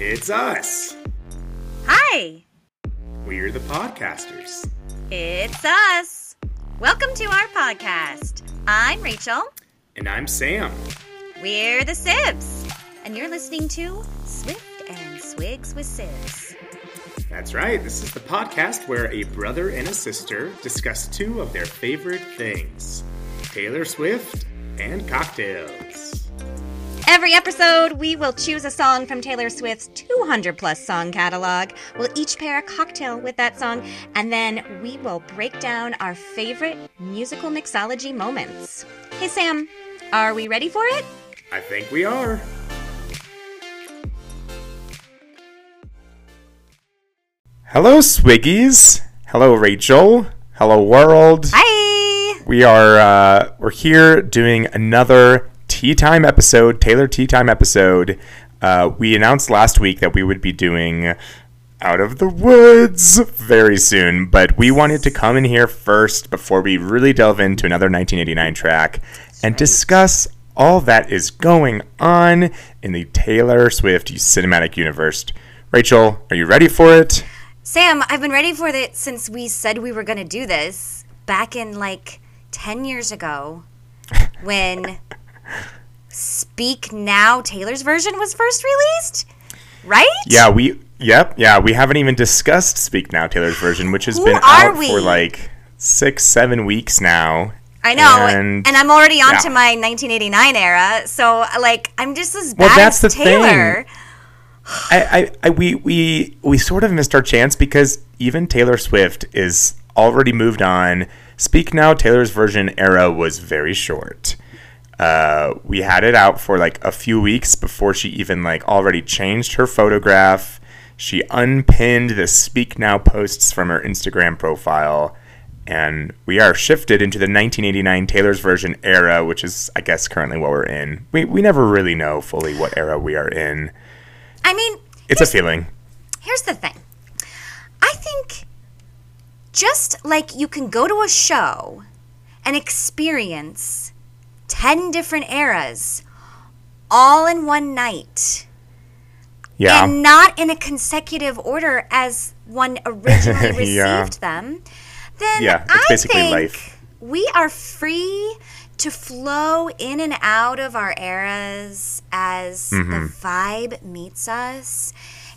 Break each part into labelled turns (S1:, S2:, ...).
S1: It's us.
S2: Hi,
S1: We're the podcasters.
S2: it's us. Welcome to our podcast. I'm Rachel.
S1: And I'm Sam.
S2: We're the Sibs. And you're listening to Swift and Swigs with Sibs.
S1: That's right, this is the podcast where a brother and a sister discuss two of their favorite things Taylor Swift and cocktails.
S2: Every episode, we will choose a song from Taylor Swift's 200 plus song catalog. We'll each pair a cocktail with that song, and then we will break down our favorite musical mixology moments. Hey, Sam, are we ready for it?
S1: I think we are. Hello, Swiggies. Hello, Rachel. Hello, world.
S2: Hi!
S1: We are uh, we're here doing another tea time episode, Taylor tea time episode. Uh, we announced last week that we would be doing out of the woods very soon, but we wanted to come in here first before we really delve into another 1989 track and discuss all that is going on in the Taylor Swift cinematic universe. Rachel, are you ready for it?
S2: Sam, I've been ready for it since we said we were going to do this back in like 10 years ago when Speak Now Taylor's version was first released. Right?
S1: Yeah, we yep, yeah, we haven't even discussed Speak Now Taylor's version, which has
S2: Who
S1: been out
S2: we?
S1: for like six, seven weeks now.
S2: I know.
S1: And-
S2: And, I'm already on to my 1989 era. So, like, I'm just as bad
S1: Well, that's
S2: as
S1: the
S2: Taylor.
S1: I, I, I we we we sort of missed our chance because even Taylor Swift is already moved on. Speak Now Taylor's version era was very short. Uh, we had it out for like a few weeks before she even like already changed her photograph. She unpinned the Speak Now posts from her Instagram profile, and we are shifted into the 1989 Taylor's version era, which is I guess currently what we're in. We we never really know fully what era we are in.
S2: I mean,
S1: It's a feeling.
S2: Here's the thing. I think just like you can go to a show and experience 10 different eras all in one night
S1: Yeah.
S2: and not in a consecutive order as one originally received
S1: Yeah.
S2: them, then
S1: Yeah, it's
S2: I
S1: basically
S2: think
S1: life.
S2: we are free to flow in and out of our eras as
S1: Mm-hmm.
S2: the vibe meets us.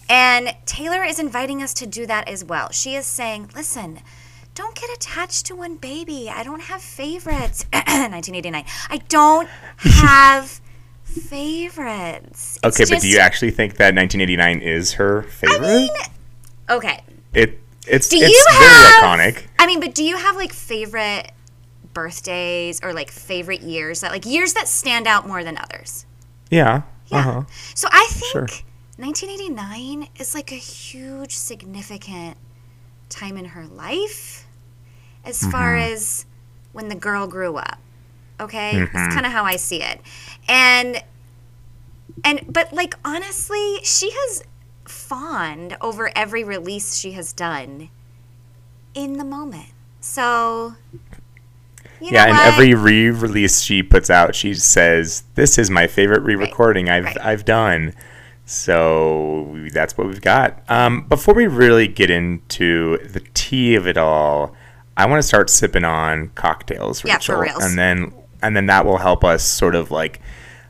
S2: And Taylor is inviting us to do that as well. She is saying, listen, don't get attached to one baby. I don't have favorites. 1989. I don't have favorites. It's
S1: Okay, but do you actually think that 1989 is her favorite?
S2: I mean, Okay.
S1: it it's
S2: Do
S1: it's
S2: you
S1: very
S2: have
S1: iconic.
S2: I mean, but do you have like favorite birthdays or like favorite years that like years that stand out more than others?
S1: Yeah.
S2: Yeah.
S1: Uh-huh.
S2: So I think
S1: Sure.
S2: 1989 is like a huge significant time in her life as far
S1: Mm-hmm.
S2: as when the girl grew up. Okay?
S1: Mm-hmm.
S2: That's kind of how I see it. And and but like honestly, she has fawned over every release she has done in the moment. So you
S1: Yeah, and
S2: what?
S1: every re-release she puts out, she says, "This is my favorite re-recording I've
S2: right.
S1: I've done." So that's what we've got. Um, before we really get into the tea of it all, I want to start sipping on cocktails,
S2: Yeah, for
S1: Rachel,
S2: reals.
S1: and then and then that will help us sort of like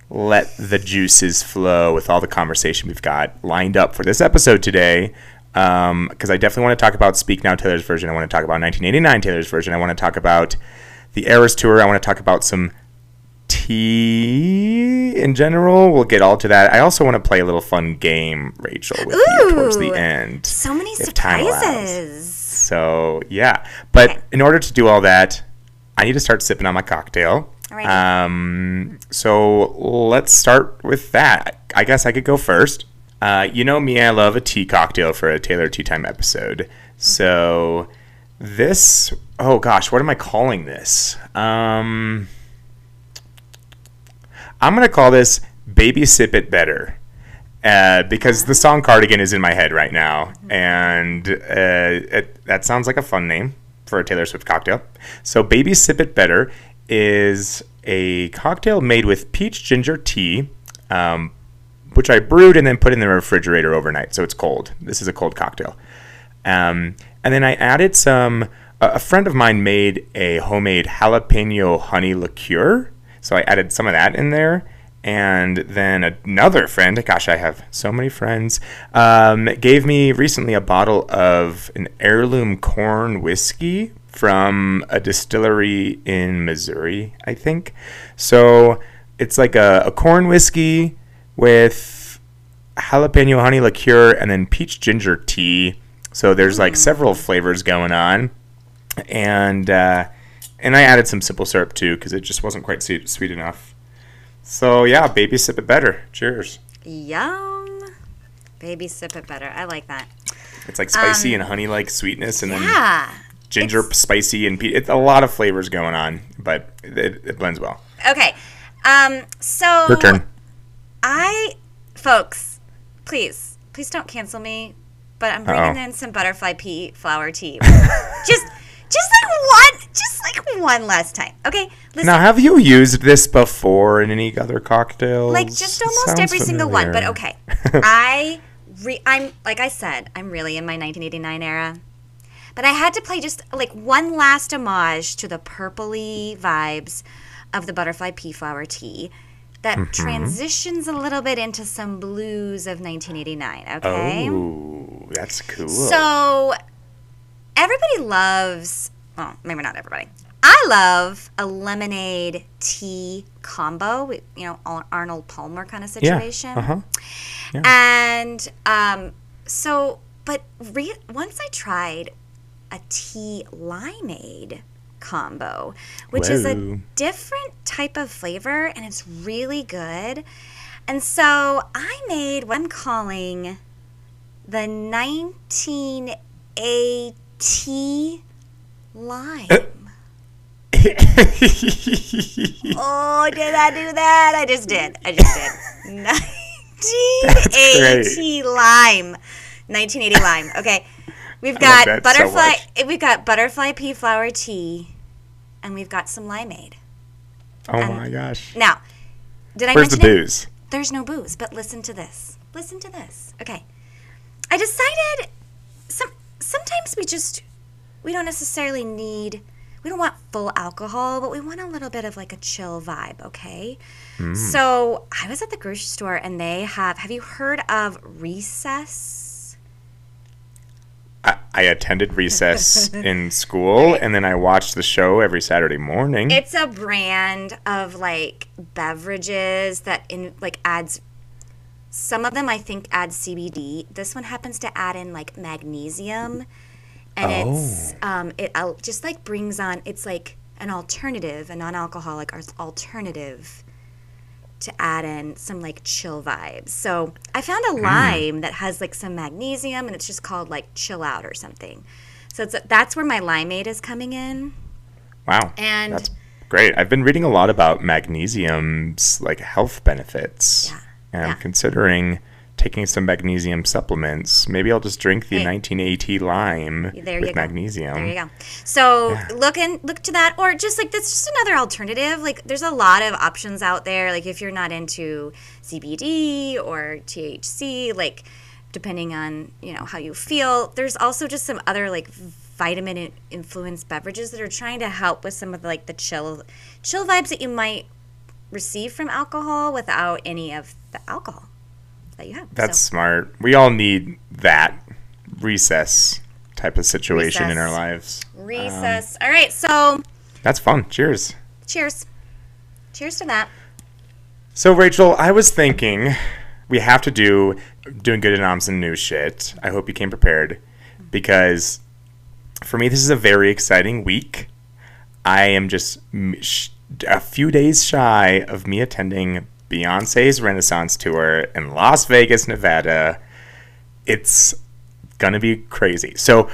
S1: let the juices flow with all the conversation we've got lined up for this episode today. Because I definitely want to talk about Speak Now Taylor's version. I want to talk about 1989 Taylor's version. I want to talk about the Eras Tour. I want to talk about some tea in general. We'll get all to that. I also want to play a little fun game, Rachel, with you towards the end.
S2: so many
S1: if time allows.
S2: surprises.
S1: So yeah, but
S2: Okay.
S1: in order to do all that, I need to start sipping on my cocktail.
S2: Alrighty.
S1: Um, so let's start with that. I guess I could go first. Uh, you know me, I love a tea cocktail for a Taylor Tea Time episode. So this, oh gosh, what am I calling this? Um, I'm gonna call this "Baby Sip It Better." Uh, because the song Cardigan is in my head right now, and uh, it, that sounds like a fun name for a Taylor Swift cocktail. So, Baby Sip It Better is a cocktail made with peach ginger tea, um, which I brewed and then put in the refrigerator overnight, so it's cold. This is a cold cocktail. Um, and then I added some. A friend of mine made a homemade jalapeno honey liqueur, so I added some of that in there. And then another friend, gosh, I have so many friends, um, gave me recently a bottle of an heirloom corn whiskey from a distillery in Missouri, I think. So it's like a, a corn whiskey with jalapeno honey liqueur and then peach ginger tea. So there's like several flavors going on, and uh, and I added some simple syrup too because it just wasn't quite sweet, sweet enough. So yeah, baby sip it better. Cheers.
S2: Yum. Baby sip it better. I like that.
S1: It's like spicy and honey like sweetness, and then ginger
S2: It's-
S1: spicy and pe- it's a lot of flavors going on, but it, it blends well.
S2: Okay. Um, so
S1: Your turn.
S2: I, folks, please, please don't cancel me. But I'm bringing
S1: Uh-oh.
S2: in some butterfly pea flower tea. just, just like one, just like one last time. Okay. Listen.
S1: Now, have you used this before in any other cocktails?
S2: like just almost
S1: sounds
S2: every single one. But okay, I re- I'm like I said, I'm really in my 1989 era. But I had to play just like one last homage to the purpley vibes of the butterfly pea flower tea that
S1: Mm-hmm.
S2: transitions a little bit into some blues of 1989. Okay.
S1: Oh, that's cool.
S2: So everybody loves, well, maybe not everybody. I love a lemonade tea combo, you know, Arnold Palmer kind of situation.
S1: yeah.
S2: situation.
S1: Uh huh.
S2: And um, so, but re- once I tried a tea limeade combo, which is a different type of flavor and it's really good. And so I made what I'm calling the 1980 lime. Oh, did I do that? I just did. I just did. 1980 lime. 1980 lime. Okay. We've got
S1: that so
S2: butterfly eh, we've got butterfly pea flower tea and we've got some limeade.
S1: oh my gosh.
S2: Now, did I
S1: Where's the
S2: mention it? There's no booze, but listen to this. Listen to this. Okay. I decided some sometimes we just we don't necessarily need we don't want full alcohol, but we want a little bit of like a chill vibe, okay?
S1: Hmm.
S2: So, I was at the grocery store and they have have you heard of Recess?
S1: I, I attended recess in school, and then I watched the show every Saturday morning.
S2: It's a brand of like beverages that in like adds some of them I think add CBD. This one happens to add in like magnesium and it's um it just like brings on it's like an alternative, a non-alcoholic alternative to add in some like chill vibes. So, I found a lime that has like some magnesium and it's just called like chill out or something. So it's that's where my limeade is coming in.
S1: wow,
S2: And
S1: that's great. I've been reading a lot about magnesium's like health benefits,
S2: Yeah,
S1: and
S2: yeah.
S1: I'm considering taking some magnesium supplements. Maybe I'll just drink the
S2: Hey.
S1: 1980 lime
S2: There
S1: with magnesium.
S2: There you go. So look and look to that, or just like that's just another alternative. Like there's a lot of options out there. Like if you're not into CBD or THC, like depending on you know how you feel, there's also just some other like vitamin influenced beverages that are trying to help with some of the, like the chill chill vibes that you might receive from alcohol without any of the alcohol that you have.
S1: That's
S2: So,
S1: smart. We all need that recess type of situation in our lives.
S2: recess. Um, all right, so
S1: That's fun. Cheers.
S2: cheers. Cheers to that.
S1: So, Rachel, I was thinking we have to do doing good in Omson new shit. I hope you came prepared because for me, this is a very exciting week. I am just a few days shy of me attending Beyonce's Renaissance tour in Las Vegas, Nevada. It's gonna be crazy. So,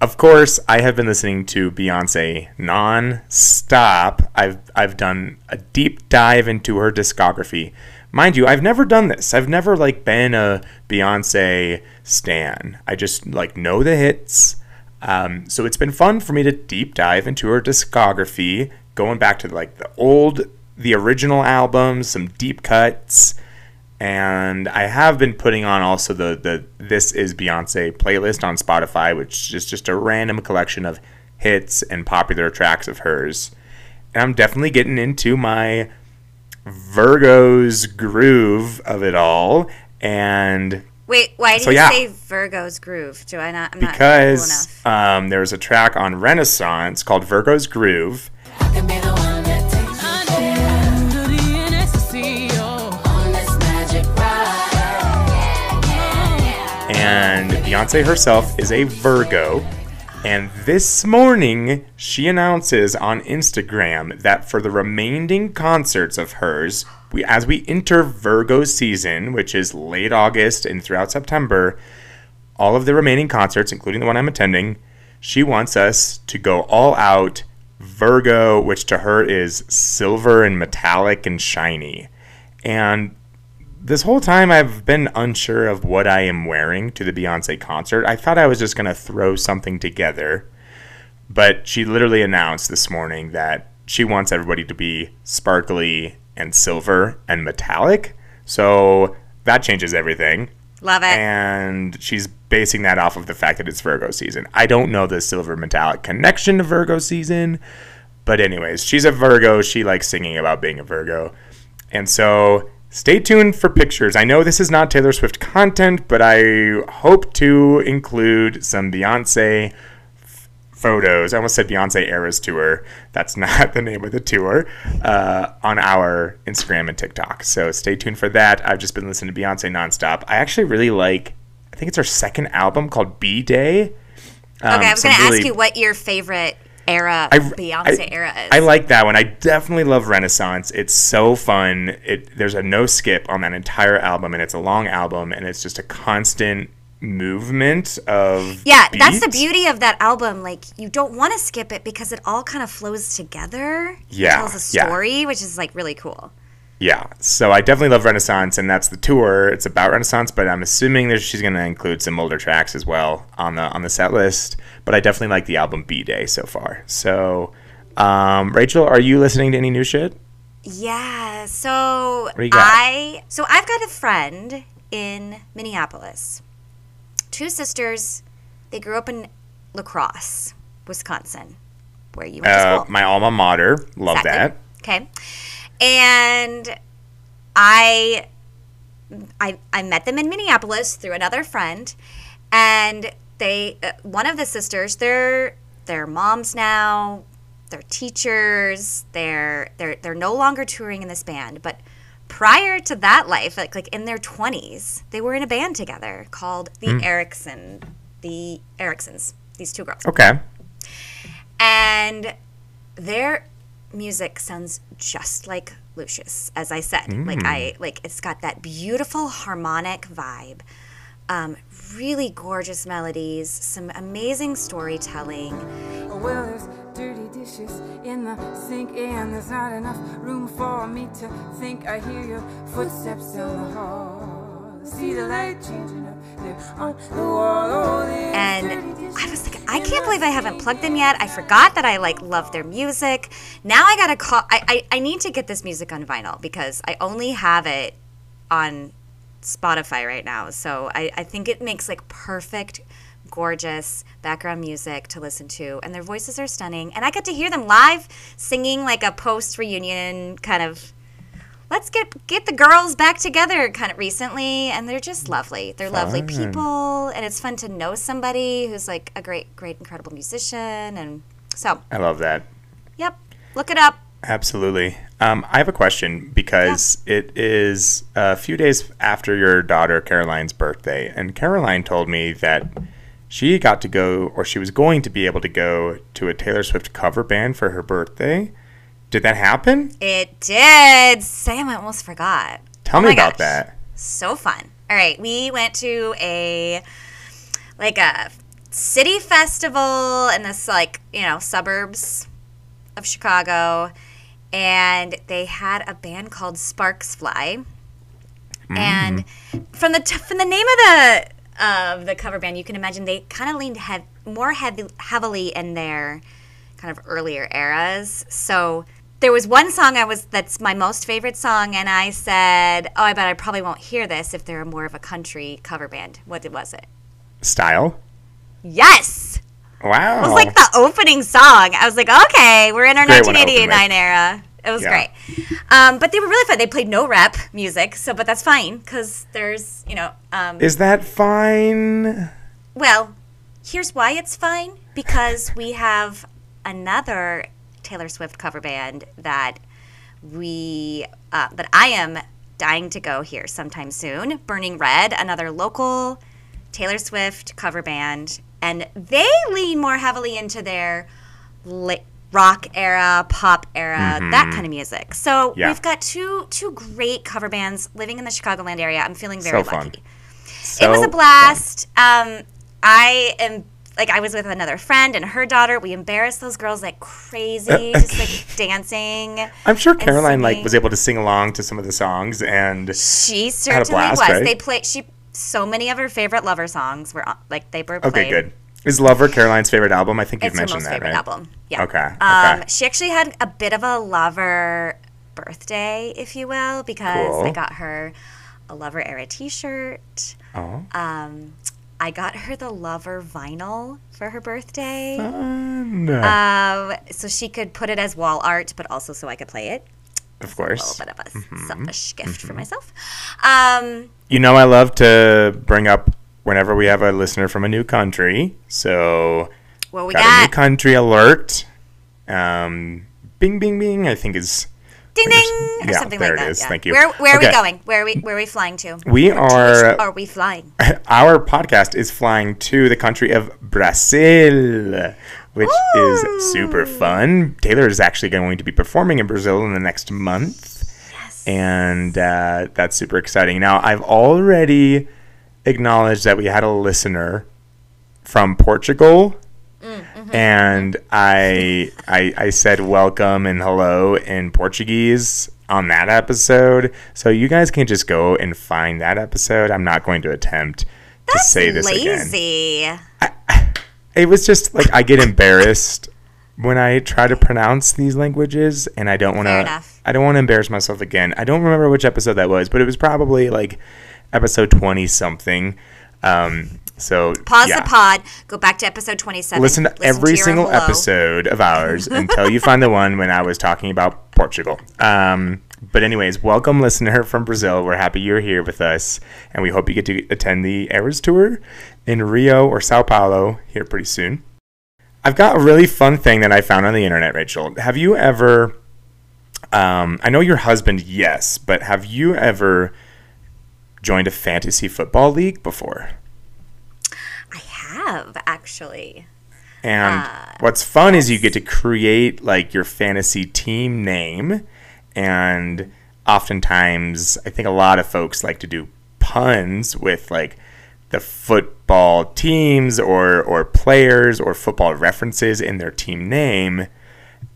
S1: of course, I have been listening to Beyonce non-stop. I've I've done a deep dive into her discography. Mind you, I've never done this. I've never like been a Beyonce stan. I just like know the hits. Um, so it's been fun for me to deep dive into her discography, going back to like the old, the original albums, some deep cuts, and I have been putting on also the the This Is Beyonce playlist on Spotify, which is just a random collection of hits and popular tracks of hers. And I'm definitely getting into my Virgo's groove of it all, and
S2: Wait, why do
S1: So,
S2: you
S1: yeah.
S2: say Virgo's groove? Do I not? I'm not cool
S1: because
S2: enough.
S1: um, there was a track on Renaissance called Virgo's Groove. And Beyonce herself is a Virgo. And this morning, she announces on Instagram that for the remaining concerts of hers, we as we enter Virgo season, which is late August and throughout September, all of the remaining concerts, including the one I'm attending, she wants us to go all out Virgo, which to her is silver and metallic and shiny. And this whole time I've been unsure of what I am wearing to the Beyonce concert. I thought I was just going to throw something together. But she literally announced this morning that she wants everybody to be sparkly and silver and metallic. So that changes everything.
S2: Love it.
S1: And she's basing that off of the fact that it's Virgo season. I don't know the silver metallic connection to Virgo season. But, anyways, she's a Virgo. She likes singing about being a Virgo. And so stay tuned for pictures. I know this is not Taylor Swift content, but I hope to include some Beyonce f- photos. I almost said Beyonce Eras Tour. That's not the name of the tour uh, on our Instagram and TikTok. So stay tuned for that. I've just been listening to Beyonce nonstop. I actually really like, I think it's her second album called B'Day. Um,
S2: okay, I was going to
S1: really-
S2: ask you what your favorite era,
S1: I-
S2: Beyonce
S1: I-
S2: era is.
S1: I like that one. I definitely love Renaissance. It's so fun. It there's a no skip on that entire album, and it's a long album, and it's just a constant movement of
S2: Yeah, that's the beauty of that album. Like, you don't want to skip it because it all kind of flows together.
S1: Yeah,
S2: It tells a
S1: yeah.
S2: story, which is like really cool.
S1: Yeah, so I definitely love Renaissance, and that's the tour. It's about Renaissance, but I'm assuming that she's going to include some older tracks as well on the on the set list. But I definitely like the album B'Day so far. So, um, Rachel, are you listening to any new shit?
S2: Yeah. So
S1: do you got?
S2: I so I've got a friend in Minneapolis. Two sisters. They grew up in La Crosse, Wisconsin, where you went to
S1: Uh, my alma mater, love that.
S2: Okay. And I I I met them in Minneapolis through another friend. And they uh, one of the sisters they're they're moms now. They're teachers. They're they're they're no longer touring in this band. But prior to that life like like in their 20s they were in a band together called the Erickson the Ericksons these two girls.
S1: Okay.
S2: and their music sounds just like Lucius, as I said. Like I like it's got that beautiful harmonic vibe, um, really gorgeous melodies, some amazing storytelling.
S3: Well, there's dirty dishes in the sink, and there's not enough room for me to think. I hear your footsteps down the hall.
S2: And
S3: dirty dishes
S2: I was like, I can't believe I haven't plugged them yet. I forgot that I like love their music. Now I gotta call. I, I I need to get this music on vinyl because I only have it on Spotify right now. So I, I think it makes like perfect, gorgeous background music to listen to. And their voices are stunning. And I get to hear them live singing like a post reunion kind of let's get get the girls back together kind of recently and they're just lovely. They're lovely people and it's fun to know somebody who's like a great great incredible musician and so,
S1: I love that.
S2: yep. Look it up.
S1: Absolutely. Um, I have a question because it is a few days after your daughter Caroline's birthday, and Caroline told me that she got to go, or she was going to be able to go to a Taylor Swift cover band for her birthday. Did that happen?
S2: It did. Sam, I almost forgot.
S1: Tell
S2: Oh
S1: me about
S2: gosh.
S1: that.
S2: So fun. All right, we went to a like a city festival in this like, you know, suburbs of Chicago and they had a band called Sparks Fly. Mm. And from the t- from the name of the of the cover band, you can imagine they kind of leaned hev- more heavy, heavily in their kind of earlier eras. So there was one song I was that's my most favorite song, and I said, "Oh, I bet I probably won't hear this if they're more of a country cover band." What was it?
S1: Style.
S2: Yes,
S1: Wow.
S2: it was like the opening song. I was like, "Okay, we're in our
S1: Great one
S2: 1989 era." It was
S1: Yeah.
S2: great, um, but they were really fun. They played no rap music, so but that's fine because there's you know, um,
S1: Is that fine?
S2: well, here's why it's fine because we have another Taylor Swift cover band that we uh, that I am dying to go here sometime soon. Burning Red, another local Taylor Swift cover band, and they lean more heavily into their rock era, pop era, that kind of music. So
S1: Mm-hmm. Yeah.
S2: we've got two two great cover bands living in the Chicagoland area. I'm feeling very
S1: So fun.
S2: lucky
S1: So
S2: it was a blast. Um, I am like I was with another friend and her daughter. We embarrassed those girls like crazy, just like dancing.
S1: I'm sure Caroline like was able to sing along to some of the songs and
S2: She certainly
S1: blast,
S2: was.
S1: right?
S2: They played. She so many of her favorite lover songs were like they were
S1: okay, good. Is Lover Caroline's favorite album? I think you've
S2: It's her
S1: mentioned that,
S2: favorite
S1: right?
S2: album. Yeah.
S1: Okay,
S2: Um,
S1: okay.
S2: she actually had a bit of a lover birthday, if you will, because I got her a lover era T-shirt.
S1: Oh,
S2: Um, I got her the lover vinyl for her birthday.
S1: fun.
S2: Um, so she could put it as wall art, but also so I could play it.
S1: of
S2: A
S1: course.
S2: little bit of a
S1: Mm-hmm.
S2: selfish gift for myself. Um,
S1: You know, I love to bring up whenever we have a listener from a new country. So,
S2: what we
S1: got, a new country alert. Um, bing, bing, bing. I think is
S2: Ding ding, or
S1: yeah,
S2: something
S1: there
S2: like
S1: it
S2: that.
S1: is.
S2: yeah.
S1: Thank you.
S2: Where Where are we going? Where are we Where are we flying to?
S1: we are.
S2: Are we flying?
S1: Our podcast is flying to the country of Brazil, which is super fun. Taylor is actually going to be performing in Brazil in the next month.
S2: Yes.
S1: and uh, that's super exciting. Now, I've already acknowledged that we had a listener from Portugal, and I, I I said welcome and hello in Portuguese on that episode. So you guys can just go and find that episode. I'm not going to attempt to say this again
S2: lazy.
S1: it was just like I get embarrassed when I try to pronounce these languages, and I don't want to. I don't want to embarrass myself again. I don't remember which episode that was, but it was probably like episode twenty something. Um, so
S2: Pause
S1: yeah.
S2: the pod. Go back to episode twenty-seven.
S1: Listen to every
S2: your
S1: single episode of ours until you find the one when I was talking about Portugal. Um, but anyways, welcome listener from Brazil. We're happy you're here with us, and we hope you get to attend the Eras tour in Rio or Sao Paulo here pretty soon. I've got a really fun thing that I found on the internet, Rachel. Have you ever? Um, I know your husband, yes, but have you ever joined a fantasy football league before?
S2: Have actually.
S1: And
S2: Uh,
S1: what's fun is you get to create like your fantasy team name. And oftentimes, I think a lot of folks like to do puns with like the football teams or, or players or football references in their team name.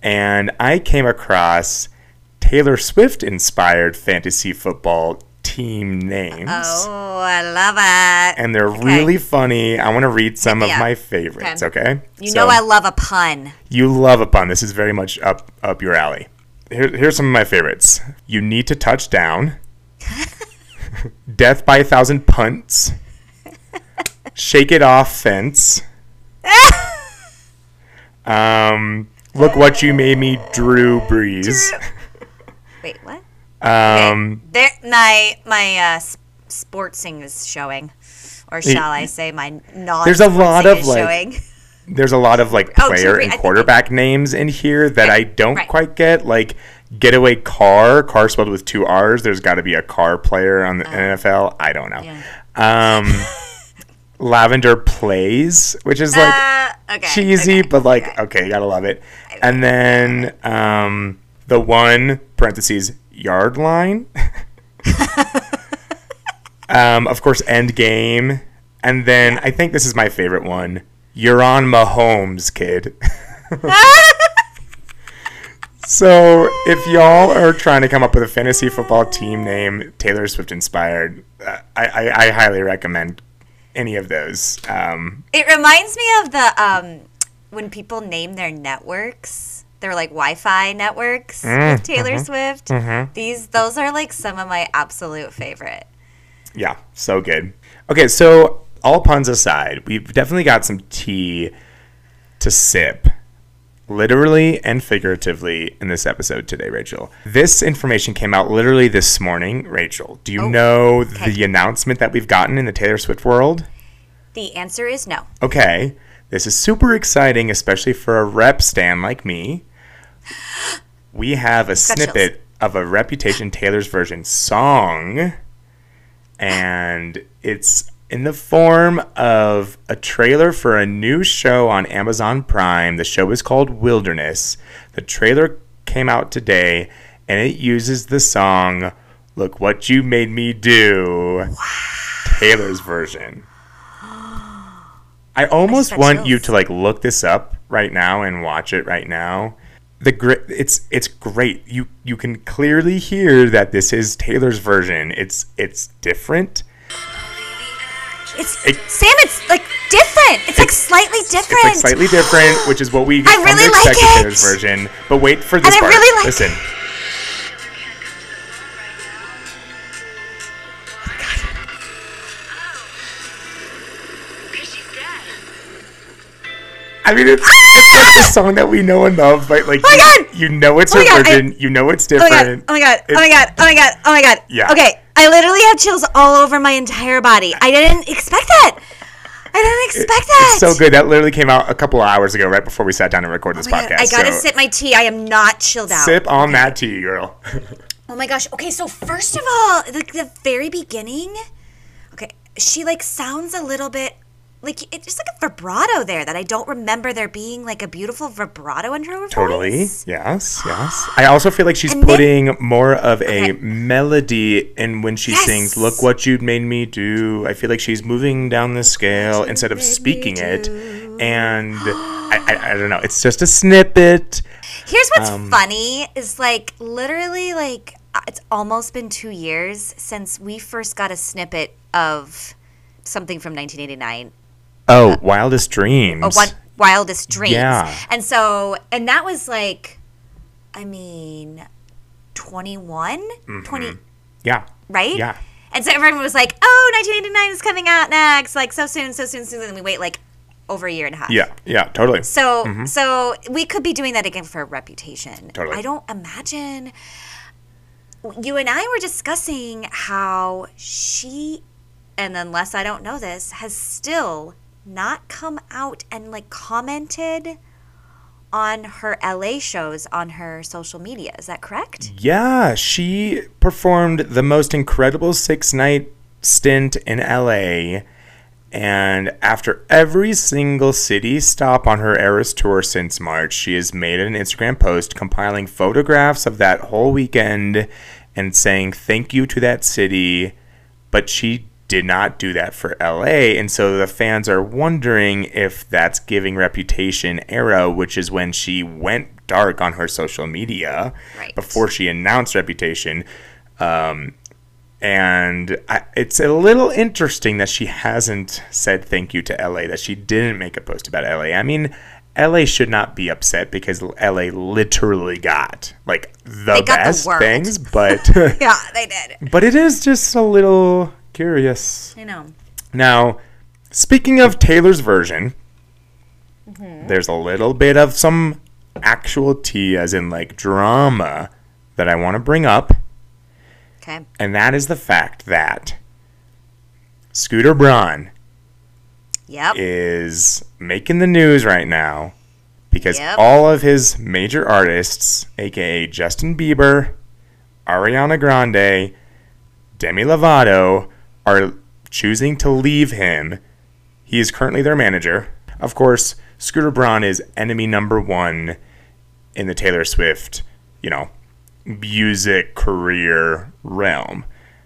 S1: And I came across Taylor Swift inspired fantasy football team names.
S2: Oh, I love it.
S1: And they're
S2: Okay.
S1: really funny. I want to read some of my favorites,
S2: Okay.
S1: okay?
S2: You
S1: So-
S2: know I love a pun.
S1: you love a pun. This is very much up up your alley. Here, here's some of my favorites. You need to touch down. Death by a thousand punts. Shake it off fence. um, look what you made me, Drew Brees.
S2: Wait, what?
S1: Um,
S2: There, my my uh, sportsing is showing, or shall I say, my non.
S1: There's a lot of, like,
S2: showing.
S1: there's a lot of like
S2: Oh,
S1: player
S2: I
S1: and
S2: think-
S1: quarterback names in here that I don't
S2: right.
S1: quite get. Like getaway car, car spelled with two R's. There's got to be a car player on the NFL. I don't know.
S2: Uh. Yeah.
S1: Um, Lavender plays, which is like
S2: Uh, okay.
S1: cheesy,
S2: okay,
S1: but like
S2: okay.
S1: okay. you gotta love it. And then um, the one parentheses yard line. um, of course, end game, and then I think this is my favorite one. You're on Mahomes, kid. So, if y'all are trying to come up with a fantasy football team name Taylor Swift inspired, uh, I, I, I highly recommend any of those. Um,
S2: It reminds me of the um, when people name their networks. Their like Wi-Fi networks
S1: Mm,
S2: with Taylor
S1: mm-hmm,
S2: Swift. These those are like some of my absolute favorite.
S1: Yeah, so good. Okay, so all puns aside, we've definitely got some tea to sip, literally and figuratively, in this episode today, Rachel. This information came out literally this morning. Rachel, do you
S2: Oh,
S1: know
S2: okay.
S1: the announcement that we've gotten in the Taylor Swift world?
S2: The answer is no.
S1: Okay, this is super exciting, especially for a rep stand like me. We have a
S2: chills.
S1: snippet of a Reputation Taylor's version song, and it's in the form of a trailer for a new show on Amazon Prime. The show is called Wilderness. The trailer came out today, and it uses the song Look What You Made Me Do, Taylor's version. I almost
S2: got
S1: want you to like look this up right now and watch it right now. The gr- it's it's great. You you can clearly hear that this is Taylor's version. It's it's different.
S2: It's
S1: It-
S2: Sam. It's like different. It's, like slightly different.
S1: It's like slightly different, which is what we
S2: I really like it.
S1: Taylor's version. But wait for this
S2: I
S1: part.
S2: really like
S1: Listen. I mean, it's, it's like the song that we know and love, but like!
S2: Oh
S1: you,
S2: God!
S1: you know it's
S2: Oh
S1: her
S2: my God, I-
S1: you know it's
S2: Oh my
S1: different.
S2: god! Oh my god! Oh my god! Oh my god! Oh my god!
S1: Yeah.
S2: Okay, I literally have chills all over my entire body. I didn't expect that. I didn't expect that.
S1: It's so good. That literally came out a couple of hours ago, right before we sat down to record this
S2: Oh my
S1: podcast.
S2: God, I gotta
S1: so
S2: sip my tea. I am not chilled out.
S1: sip on that tea, girl.
S2: Oh my gosh. Okay, so first of all, the, the very beginning, okay, she like sounds a little bit like it's just like a vibrato there that I don't remember there being like a beautiful vibrato in her
S1: Totally.
S2: voice.
S1: Yes, yes. I also feel like she's
S2: And then-
S1: putting more of a
S2: Okay.
S1: melody in when she
S2: Yes.
S1: sings "Look what you made me do." I feel like she's moving down the scale instead of speaking it, and I, I, I don't know. It's just a snippet.
S2: Here's what's
S1: Um,
S2: funny is like literally like uh, it's almost been two years since we first got a snippet of something from 1989
S1: Oh, wildest dreams.
S2: or one wildest dreams
S1: Yeah.
S2: and so and that was like i mean 21 20
S1: Yeah.
S2: right
S1: Mm-hmm. Yeah.
S2: and so everyone was like oh 1989 is coming out next like so soon so soon so soon and we wait like over a year and a half
S1: Yeah. Yeah. Totally.
S2: so so we could be doing that again for reputation.
S1: Totally.
S2: I don't imagine you and I were discussing how she and unless I don't know this has still not come out and like commented on her LA shows on her social media. Is that correct?
S1: Yeah, she performed the most incredible six night stint in LA. And after every single city stop on her Eras tour since March, she has made an Instagram post compiling photographs of that whole weekend and saying thank you to that city. But she did not do that for LA. And so the fans are wondering if that's giving Reputation era, which is when she went dark on her social media
S2: Right.
S1: before she announced Reputation. Um, and I, it's a little interesting that she hasn't said thank you to LA, that she didn't make a post about LA. I mean, LA should not be upset because LA literally got like the
S2: got
S1: best
S2: world.
S1: things, but
S2: Yeah, they did.
S1: but it is just a little curious.
S2: I know.
S1: Now, speaking of Taylor's version, mm-hmm. there's a little bit of some actual tea, as in like drama, that I want to bring up.
S2: Okay.
S1: And that is the fact that Scooter Braun
S2: Yep.
S1: is making the news right now because
S2: Yep.
S1: all of his major artists, aka Justin Bieber, Ariana Grande, Demi Lovato, are choosing to leave him. He is currently their manager. Of course, Scooter Braun is enemy number one in the Taylor Swift, you know, music career realm.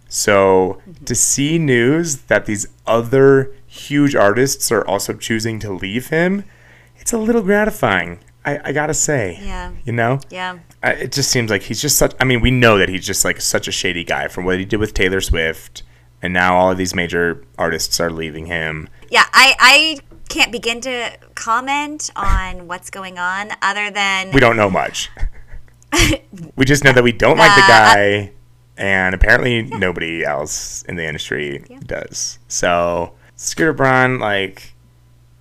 S1: So to see news that these other huge artists are also choosing to leave him, it's a little gratifying. I, I gotta say.
S2: Yeah.
S1: You know?
S2: Yeah.
S1: I, it just seems like he's just such. I mean, we know that he's just like such a shady guy from what he did with Taylor Swift, and now all of these major artists are leaving him.
S2: Yeah, I, I can't begin to comment on what's going on other than
S1: We don't know much. we just know that we don't like the
S2: Uh,
S1: guy, and apparently nobody else in the industry does. So, Scooter Braun, like,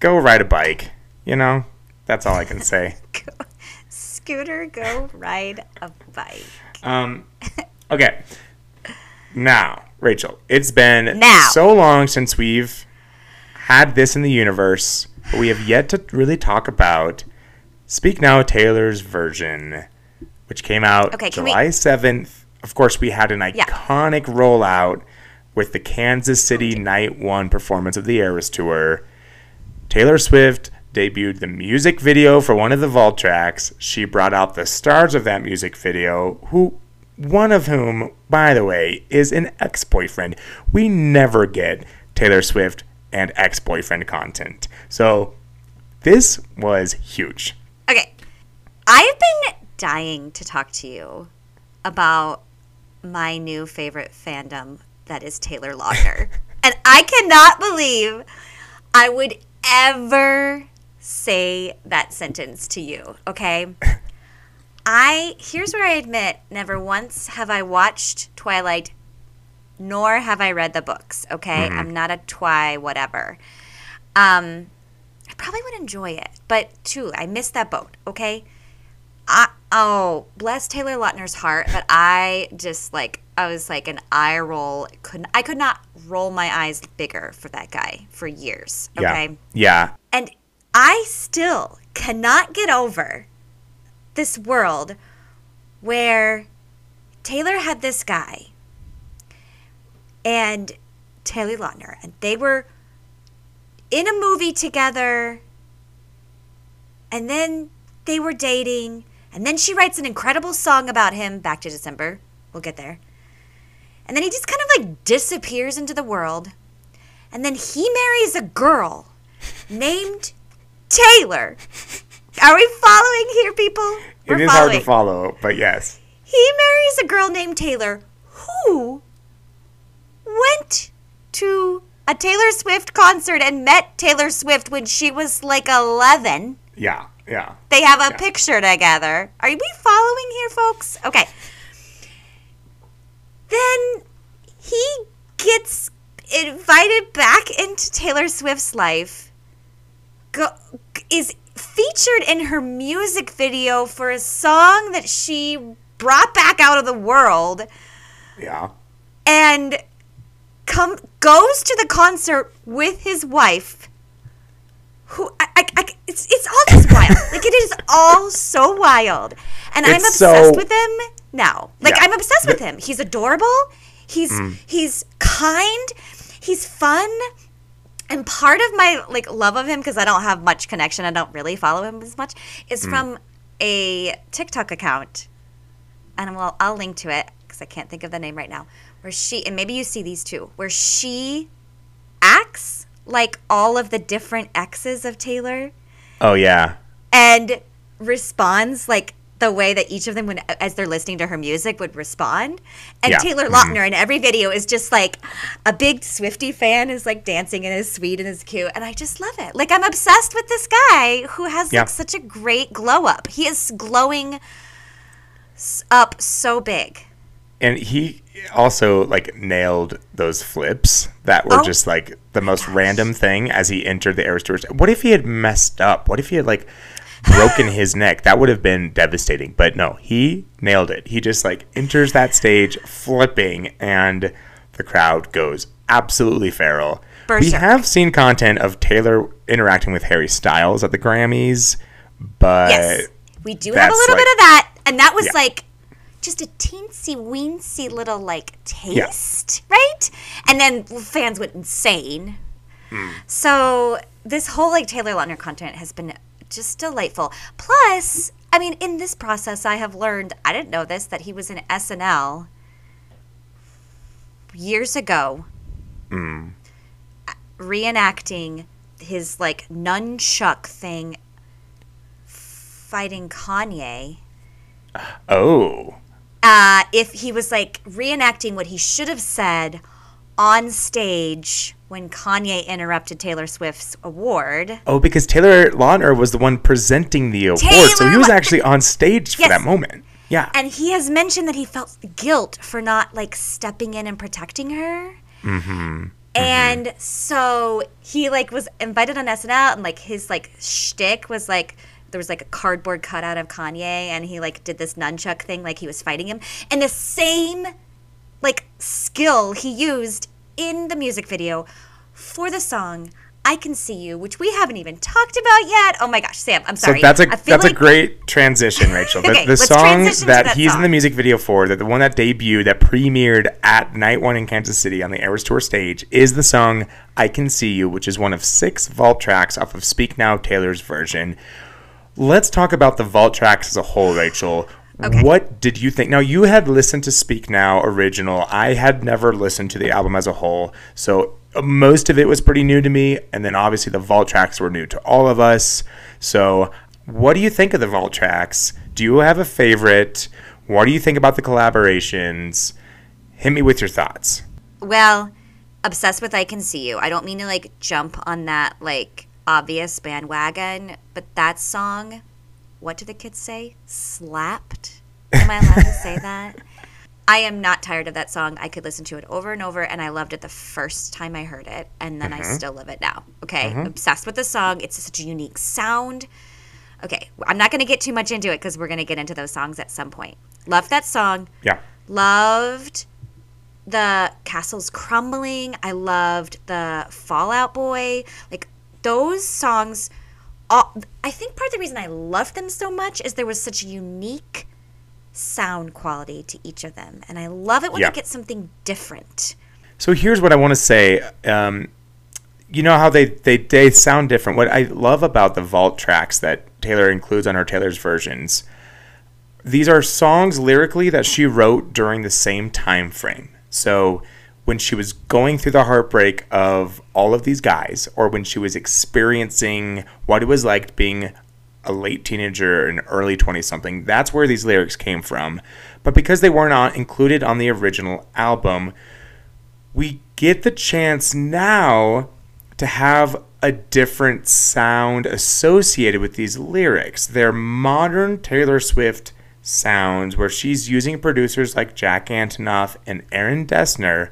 S1: go ride a bike. You know, that's all I can say.
S2: Scooter go ride a bike.
S1: Um, okay. Now, Rachel, it's been
S2: Now.
S1: so long since we've had this in the universe, but we have yet to really talk about Speak Now Taylor's version, which came out
S2: Okay, can we-
S1: July 7th. Of course, we had an
S2: Yeah.
S1: iconic rollout with the Kansas City Night One performance of the Eras Tour. Taylor Swift debuted the music video for one of the vault tracks. She brought out the stars of that music video, who one of whom, by the way, is an ex-boyfriend. We never get Taylor Swift and ex-boyfriend content. So this was huge.
S2: Okay. I've been dying to talk to you about my new favorite fandom that is Taylor Lautner. and I cannot believe I would ever say that sentence to you, okay? I here's where I admit never once have I watched Twilight nor have I read the books, okay? I'm not a twi whatever. Um I probably would enjoy it, but too, I missed that boat. Okay, I oh bless Taylor Lautner's heart, but I just like I was like an eye roll. Couldn't I could not roll my eyes bigger for that guy for years. Okay,
S1: Yeah. Yeah.
S2: and I still cannot get over this world where Taylor had this guy and Taylor Lautner, and they were in a movie together, and then they were dating, and then she writes an incredible song about him. Back to December, we'll get there. And then he just kind of like disappears into the world, and then he marries a girl named Taylor. Are we following here, people?
S1: It is hard to follow, but yes.
S2: He marries a girl named Taylor who went to a Taylor Swift concert and met Taylor Swift when she was like 11.
S1: Yeah. Yeah.
S2: They have a
S1: Yeah.
S2: picture together. Are we following here, folks? Okay. Then he gets invited back into Taylor Swift's life. Go, is featured in her music video for a song that she brought back out of the world.
S1: Yeah.
S2: and come goes to the concert with his wife who I, I, I it's it's all just wild. Like it is all so wild. And i'm obsessed
S1: so-
S2: with him now. Like
S1: Yeah.
S2: i'm obsessed with him. He's adorable. He's
S1: Mm.
S2: he's kind. He's fun and part of my like love of him because i don't have much connection i don't really follow him as much
S1: Mm.
S2: is from a tiktok account and well, I'll link to it because I can't think of the name right now. Where she and maybe you see these two, where she acts like all of the different exes of Taylor
S1: Oh yeah.
S2: and responds like the way that each of them would as they're listening to her music would respond and
S1: Yeah.
S2: taylor
S1: Mhm.
S2: lautner in every video is just like a big swifty fan is like dancing and is sweet and is cute and i just love it like i'm obsessed with this guy who has
S1: Yeah.
S2: like such a great glow up he is glowing up so big
S1: And he also like nailed those flips that were
S2: Oh.
S1: just like the most random thing as he entered the air Tour. What if he had messed up? What if he had like broken his neck? That would have been devastating. But no, he nailed it. He just like enters that stage flipping and the crowd goes absolutely feral. We have seen content of Taylor interacting with Harry Styles at the Grammys, but
S2: yes we do have a little
S1: like-
S2: bit of that and that was
S1: Yeah.
S2: like just a teensy weensy little like taste right and then fans went insane
S1: Hmm.
S2: so this whole like taylor lautner content has been just delightful. Plus i mean in this process i have learned i didn't know this that he was in snl years ago.
S1: Hmm.
S2: reenacting his like nunchuck thing fighting kanye.
S1: Oh,
S2: uh, if he was like reenacting what he should have said on stage when Kanye interrupted Taylor Swift's award.
S1: Oh, because Taylor Lautner was the one presenting the award, so he was actually on stage for
S2: Yes.
S1: that moment. Yeah.
S2: And he has mentioned that he felt guilt for not like stepping in and protecting her. Mm-hmm. And so he like was invited on SNL, and like his like shtick was like there was like a cardboard cutout of Kanye, and he like did this nunchuck thing, like he was fighting him, and the same like skill he used in the music video for the song "I Can See You," which we haven't even talked about yet. Oh my gosh, Sam, I'm sorry.
S1: So that's a that's a great transition, Rachel. The-
S2: Okay,
S1: the,
S2: let's
S1: song
S2: transition to
S1: that,
S2: that
S1: he's in the music video for, that the one that debuted, that premiered at Night One in Kansas City on the Eras Tour stage, is the song "I Can See You," which is one of six vault tracks off of Speak Now Taylor's version. Let's talk about the vault tracks as a whole, Rachel.
S2: Okay.
S1: What did you think? Now you had listened to Speak Now original. I had never listened to the album as a whole, so uh, most of it was pretty new to me. And then obviously the vault tracks were new to all of us. So what do you think of the vault tracks? Do you have a favorite? What do you think about the collaborations? Hit me with your thoughts.
S2: Well, obsessed with I Can See You. I don't mean to like jump on that like obvious bandwagon, but that song, what do the kids say? Slapped. Am I allowed to say that? I am not tired of that song. I could listen to it over and over, and I loved it the first time I heard it, and then I mm-hmm. still love it now. Okay, mm-hmm. obsessed with the song. It's such a unique sound. Okay, I'm not going to get too much into it because we're going to get into those songs at some point. Loved that song
S1: Yeah.
S2: loved the castles crumbling i loved the Fall Out Boy like those songs all, i think part of the reason i loved them so much is there was such a unique sound quality to each of them and i love it when
S1: Yeah.
S2: i get something different
S1: So here's what I want to say. Um, you know how they, they, they sound different. What I love about the vault tracks that Taylor includes on her Taylor's versions, these are songs lyrically that she wrote during the same time frame. So when she was going through the heartbreak of all of these guys, or when she was experiencing what it was like being a late teenager and early 20 something, that's where these lyrics came from. But because they were not included on the original album, we get the chance now to have a different sound associated with these lyrics. They're modern Taylor Swift sounds where she's using producers like Jack Antonoff and Aaron Dessner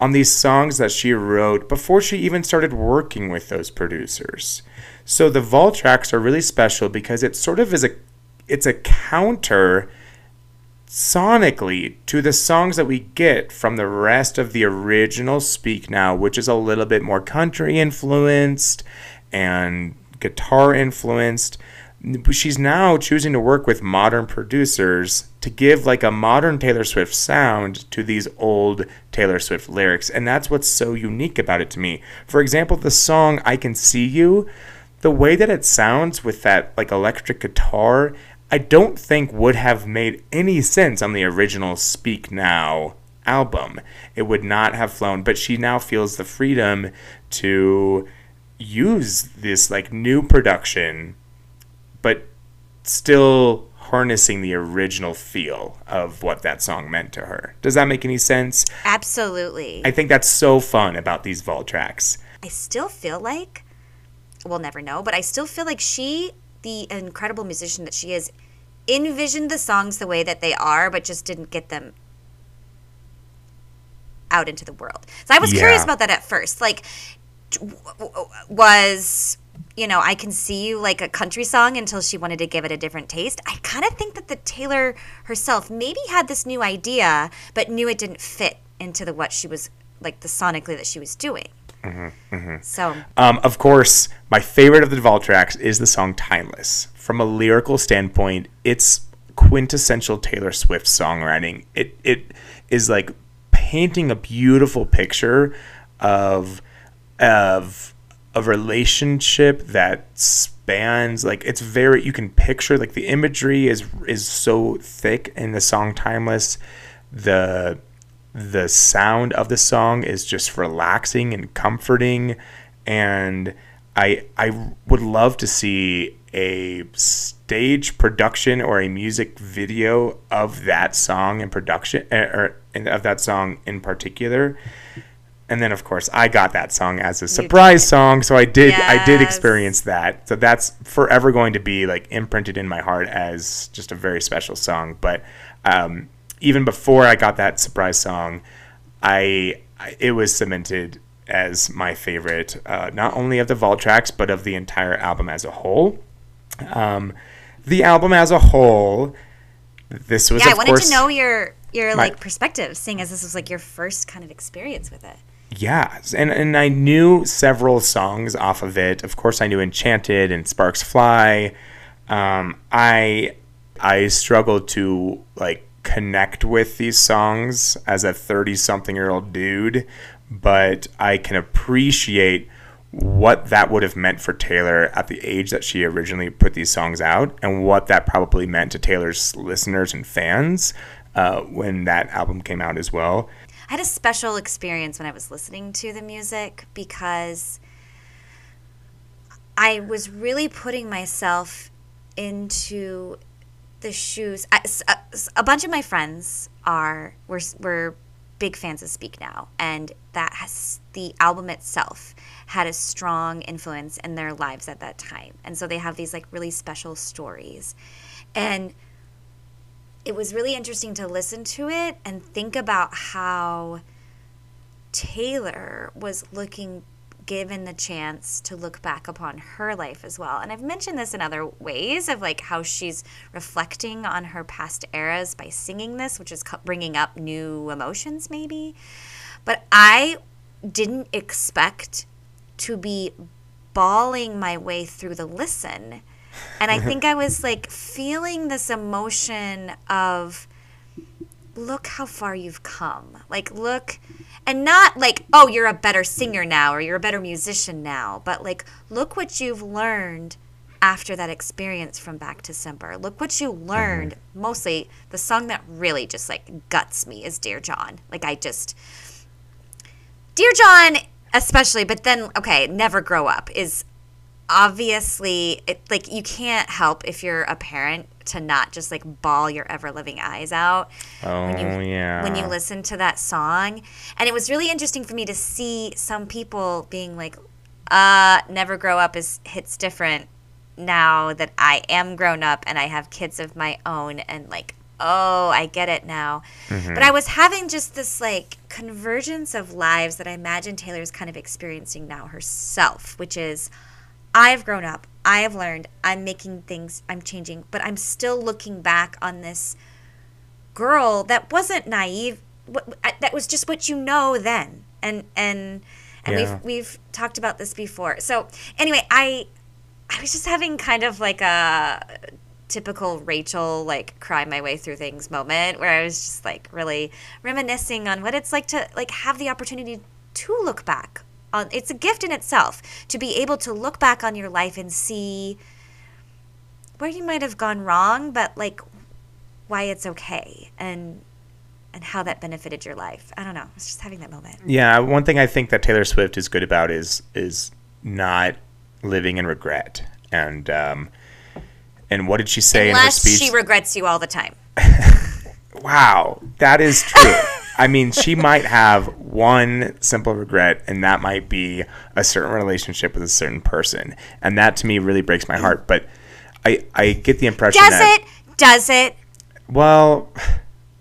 S1: on these songs that she wrote before she even started working with those producers. So the vault tracks are really special because it sort of is a it's a counter sonically to the songs that we get from the rest of the original Speak Now, which is a little bit more country influenced and guitar influenced. She's now choosing to work with modern producers to give like a modern Taylor Swift sound to these old Taylor Swift lyrics. And that's what's so unique about it to me. For example, the song I Can See You, the way that it sounds with that like electric guitar, I don't think would have made any sense on the original Speak Now album. It would not have flown, but she now feels the freedom to use this like new production but still harnessing the original feel of what that song meant to her. Does that make any sense?
S2: absolutely
S1: I think that's so fun about these vault tracks.
S2: I still feel like we'll never know, but I still feel like she, the incredible musician that she is, envisioned the songs the way that they are, but just didn't get them out into the world. So I was curious about that at first. Like, was you know I can see you like a country song until she wanted to give it a different taste. I kind of think that the Taylor herself maybe had this new idea, but knew it didn't fit into the what she was like the sonically that she was doing. So
S1: Um, of course, my favorite of the vault tracks is the song Timeless. From a lyrical standpoint, it's quintessential Taylor Swift songwriting. It it is like painting a beautiful picture of of a relationship that spans like it's very you can picture like the imagery is is so thick in the song Timeless. The the sound of the song is just relaxing and comforting and I I would love to see a stage production or a music video of that song in production eh, or and of that song in particular and then of course I got that song as a surprise song, so I did I did experience that. So that's forever going to be like imprinted in my heart as just a very special song. But um, even before I got that surprise song, I, I it was cemented as my favorite, uh, not only of the vault tracks but of the entire album as a whole. Um, the album as a whole, this was
S2: Yeah, I wanted
S1: course
S2: to know your your
S1: My-
S2: like perspective, seeing as this was like your first kind of experience with it.
S1: Yeah, and and I knew several songs off of it. Of course, I knew Enchanted and Sparks Fly. Um, I I struggled to like connect with these songs as a thirty-something-year-old dude, but I can appreciate what that would have meant for Taylor at the age that she originally put these songs out, and what that probably meant to Taylor's listeners and fans uh, when that album came out as well.
S2: I had a special experience when I was listening to the music because I was really putting myself into the shoes. Uh, s- a bunch of my friends are were were big fans of Speak Now, and that has the album itself had a strong influence in their lives at that time, and so they have these like really special stories, and it was really interesting to listen to it and think about how Taylor was looking given the chance to look back upon her life as well. And I've mentioned this in other ways of like how she's reflecting on her past eras by singing this, which is bringing up new emotions maybe. But I didn't expect to be bawling my way through the listen. And I mm-hmm. think I was like feeling this emotion of look how far you've come. Like, look, and not like, oh, you're a better singer now or you're a better musician now, but like, look what you've learned after that experience from Back to December. Look what you mm-hmm. learned. Mostly, the song that really just like guts me is Dear John. Like, I just, Dear John, especially, but then, okay, Never Grow Up is obviously it, like you can't help if you're a parent to not just like bawl your ever living eyes out
S1: Oh
S2: when you
S1: yeah.
S2: when you listen to that song. And it was really interesting for me to see some people being like uh never grow up is hits different now that i am grown up and i have kids of my own and like oh i get it now. But i was having just this like convergence of lives that i imagine taylor's kind of experiencing now herself which is I've grown up. I have learned. I'm making things, I'm changing, but I'm still looking back on this girl that wasn't naive. Uh, that was just what you know then. And and and
S1: Yeah.
S2: we've we've talked about this before. So anyway, I I was just having kind of like a typical Rachel like cry my way through things moment where I was just like really reminiscing on what it's like to like have the opportunity to look back on it's a gift in itself to be able to look back on your life and see where you might have gone wrong but like why it's okay and and how that benefited your life. I don't know. I was just having that moment.
S1: Yeah, one thing I think that Taylor Swift is good about is is not living in regret. And um, and what did she say in her
S2: Unless
S1: speech?
S2: she regrets you all the time.
S1: wow, that is true. I mean, she might have one simple regret, and that might be a certain relationship with a certain person, and that to me really breaks my heart. But I I get the impression
S2: Does
S1: that
S2: it? Does it?
S1: well,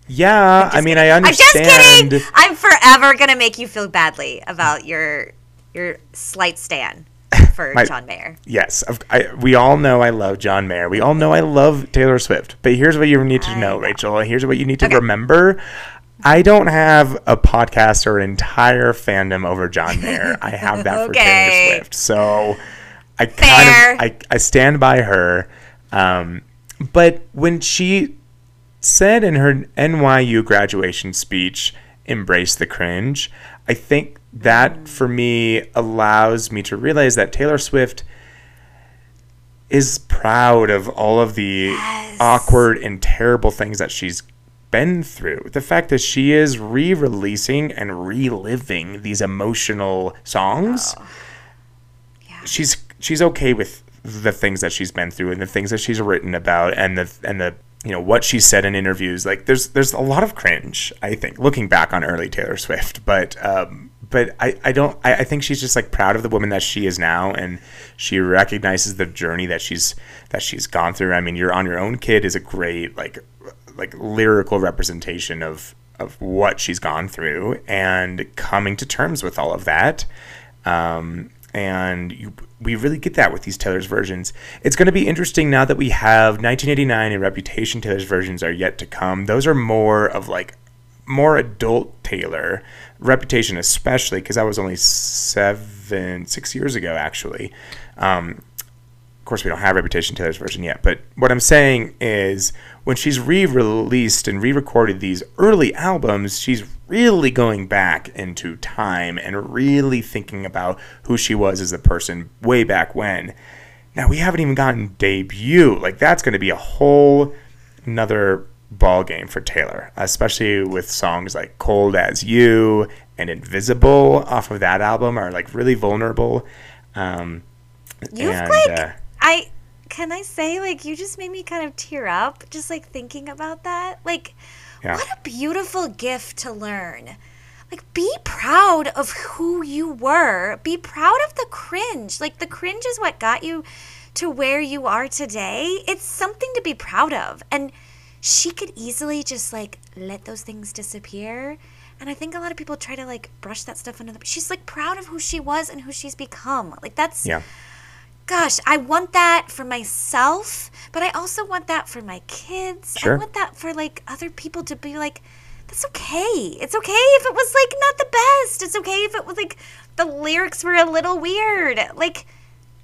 S1: yeah. I mean, I understand.
S2: I'm just kidding. I'm forever gonna make you feel badly about your your slight stand for
S1: My-
S2: John Mayer.
S1: Yes, I, we all know I love John Mayer. We all know I love Taylor Swift. But here's what you need to know,
S2: know.
S1: Rachel. Here's what you need to
S2: Okay.
S1: remember. I don't have a podcast or an entire fandom over John Mayer. I have that for Taylor Swift. So I
S2: Fair.
S1: kind of I, I stand by her. Um, but when she said in her NYU graduation speech, embrace the cringe, I think that for me allows me to realize that Taylor Swift is proud of all of the awkward and terrible things that she's been through. The fact that she is re releasing and reliving these emotional songs. Yeah, She's she's okay with the things that she's been through and the things that she's written about and the and the you know what she said in interviews like there's there's a lot of cringe i think looking back on early taylor swift but um but I, I don't I, I think she's just like proud of the woman that she is now and she recognizes the journey that she's that she's gone through. I mean, you're on your own kid is a great like like lyrical representation of of what she's gone through and coming to terms with all of that. Um, and you, we really get that with these Taylor's versions. It's going to be interesting now that we have 1989 and Reputation Taylor's versions are yet to come. Those are more of like more adult Taylor. Reputation, especially because that was only seven, six years ago, actually. Um, of course, we don't have Reputation Taylor's version yet, but what I'm saying is when she's re released and re recorded these early albums, she's really going back into time and really thinking about who she was as a person way back when. Now, we haven't even gotten debut. Like, that's going to be a whole another ball game for Taylor, especially with songs like Cold as You and Invisible off of that album are like really vulnerable. Um,
S2: You've
S1: and,
S2: like
S1: uh,
S2: I can I say like you just made me kind of tear up just like thinking about that. Like
S1: Yeah.
S2: what a beautiful gift to learn. Like be proud of who you were. Be proud of the cringe. Like the cringe is what got you to where you are today. It's something to be proud of. And she could easily just like let those things disappear. And I think a lot of people try to like brush that stuff under the she's like proud of who she was and who she's become. Like that's
S1: yeah.
S2: Gosh, I want that for myself, but I also want that for my kids.
S1: Sure.
S2: I want that for like other people to be like, that's okay. It's okay if it was like not the best. It's okay if it was like the lyrics were a little weird. Like,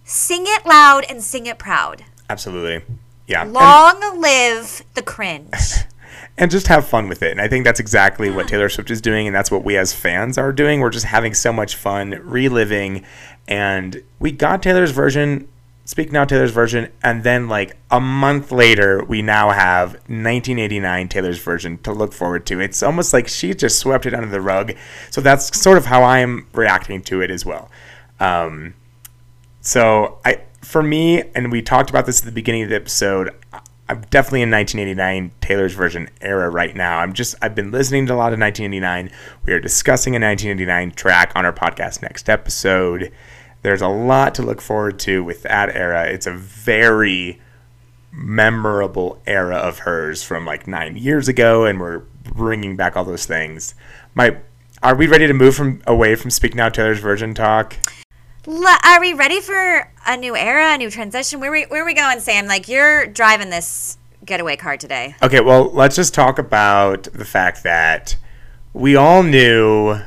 S2: sing it loud and sing it proud.
S1: Absolutely. Yeah. And-
S2: Long live the cringe.
S1: and just have fun with it. And I think that's exactly what Taylor Swift is doing, and that's what we as fans are doing. We're just having so much fun reliving. And we got Taylor's version, Speak Now Taylor's version, and then like a month later, we now have 1989 Taylor's version to look forward to. It's almost like she just swept it under the rug. So that's sort of how I'm reacting to it as well. Um, so I, for me, and we talked about this at the beginning of the episode. I'm definitely in 1989 Taylor's version era right now. I'm just I've been listening to a lot of 1989. We are discussing a 1989 track on our podcast next episode. There's a lot to look forward to with that era. It's a very memorable era of hers from like nine years ago, and we're bringing back all those things. My, are we ready to move from away from Speak Now Taylor's version talk?
S2: Are we ready for a new era, a new transition? Where we where we going, Sam? Like you're driving this getaway car today.
S1: Okay, well, let's just talk about the fact that we all knew.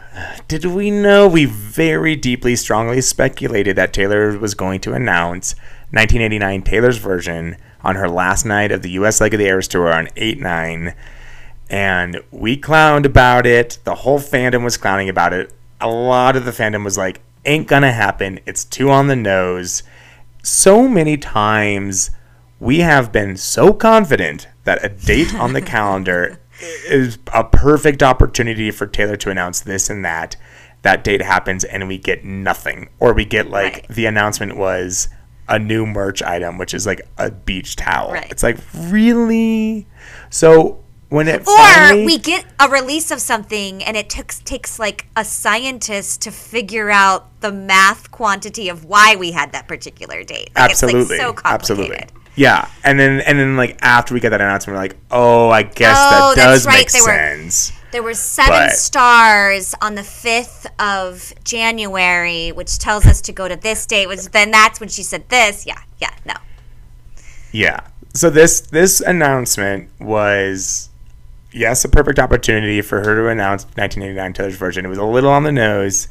S1: Did we know? We very deeply, strongly speculated that Taylor was going to announce 1989 Taylor's version on her last night of the U.S. leg of the Eras Tour on 8 9. And we clowned about it. The whole fandom was clowning about it. A lot of the fandom was like, ain't gonna happen. It's too on the nose. So many times we have been so confident that a date on the calendar is a perfect opportunity for Taylor to announce this and that. That date happens and we get nothing. Or we get like
S2: Right.
S1: the announcement was a new merch item, which is like a beach towel.
S2: Right.
S1: It's like, really? So when it
S2: Or
S1: finally,
S2: we get a release of something and it takes takes like a scientist to figure out the math quantity of why we had that particular date. Like
S1: absolutely,
S2: it's like so complicated.
S1: absolutely. Yeah, and then and then like after we get that announcement, we're like, oh, I guess
S2: Oh,
S1: that
S2: that's
S1: does
S2: right,
S1: make
S2: they were-
S1: sense.
S2: There were seven
S1: But-
S2: stars on the 5th of January, which tells us to go to this date, which then that's when she said this. Yeah, yeah, no.
S1: Yeah. So this this announcement was yes, a perfect opportunity for her to announce 1989 Taylor's version. It was a little on the nose,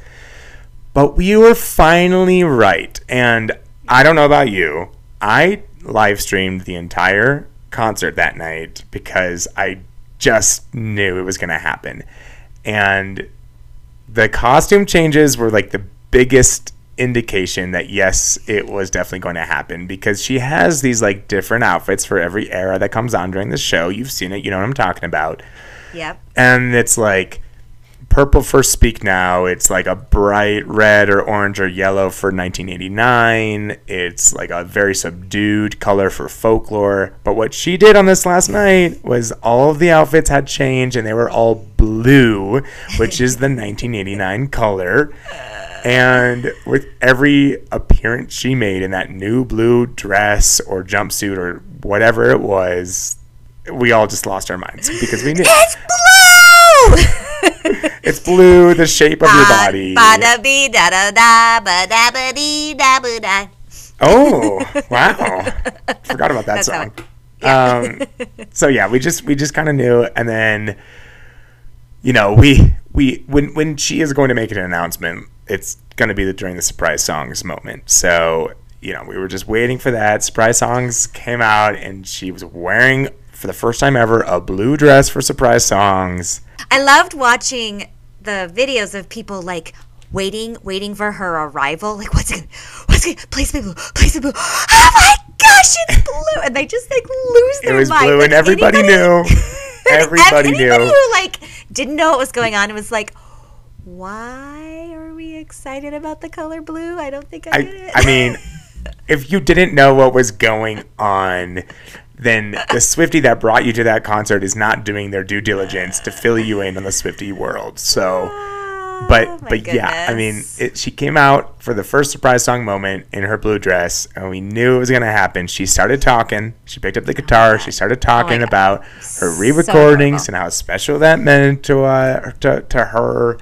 S1: but we were finally right. And I don't know about you. I live streamed the entire concert that night because I just knew it was going to happen. And the costume changes were like the biggest indication that yes, it was definitely going to happen because she has these like different outfits for every era that comes on during the show. You've seen it, you know what I'm talking about.
S2: Yep.
S1: And it's like purple for Speak Now. It's like a bright red or orange or yellow for 1989. It's like a very subdued color for Folklore. But what she did on this last night was all of the outfits had changed and they were all blue, which is the 1989 color. And with every appearance she made in that new blue dress or jumpsuit or whatever it was, we all just lost our minds because we knew
S2: It's blue.
S1: it's blue, the shape of your body. Oh, wow! Forgot about that
S2: That's
S1: song. Um, so yeah, we just we just kind of knew, and then you know we we when when she is going to make an announcement, it's going to be the, during the surprise songs moment. So you know we were just waiting for that. Surprise songs came out, and she was wearing for the first time ever a blue dress for surprise songs.
S2: I loved watching the videos of people like waiting, waiting for her arrival. Like, what's it? going What's it? Please be blue. Please be blue. Oh my gosh, it's blue! And they just like lose their
S1: It
S2: their
S1: was
S2: mind.
S1: blue,
S2: Like,
S1: and everybody
S2: anybody-
S1: knew. Everybody
S2: anybody
S1: knew.
S2: who like didn't know what was going on and was like, why are we excited about the color blue? I don't think I, get
S1: I,
S2: it.
S1: I mean, if you didn't know what was going on, then the Swifty that brought you to that concert is not doing their due diligence to fill you in on the Swifty world. So, but
S2: Oh, my
S1: but yeah, I mean, it, she came out for the first surprise song moment in her blue dress, and we knew it was gonna happen. She started talking. She picked up the guitar. She started talking
S2: God.
S1: about her re-recordings
S2: adorable.
S1: and how special that meant to uh, to, to her.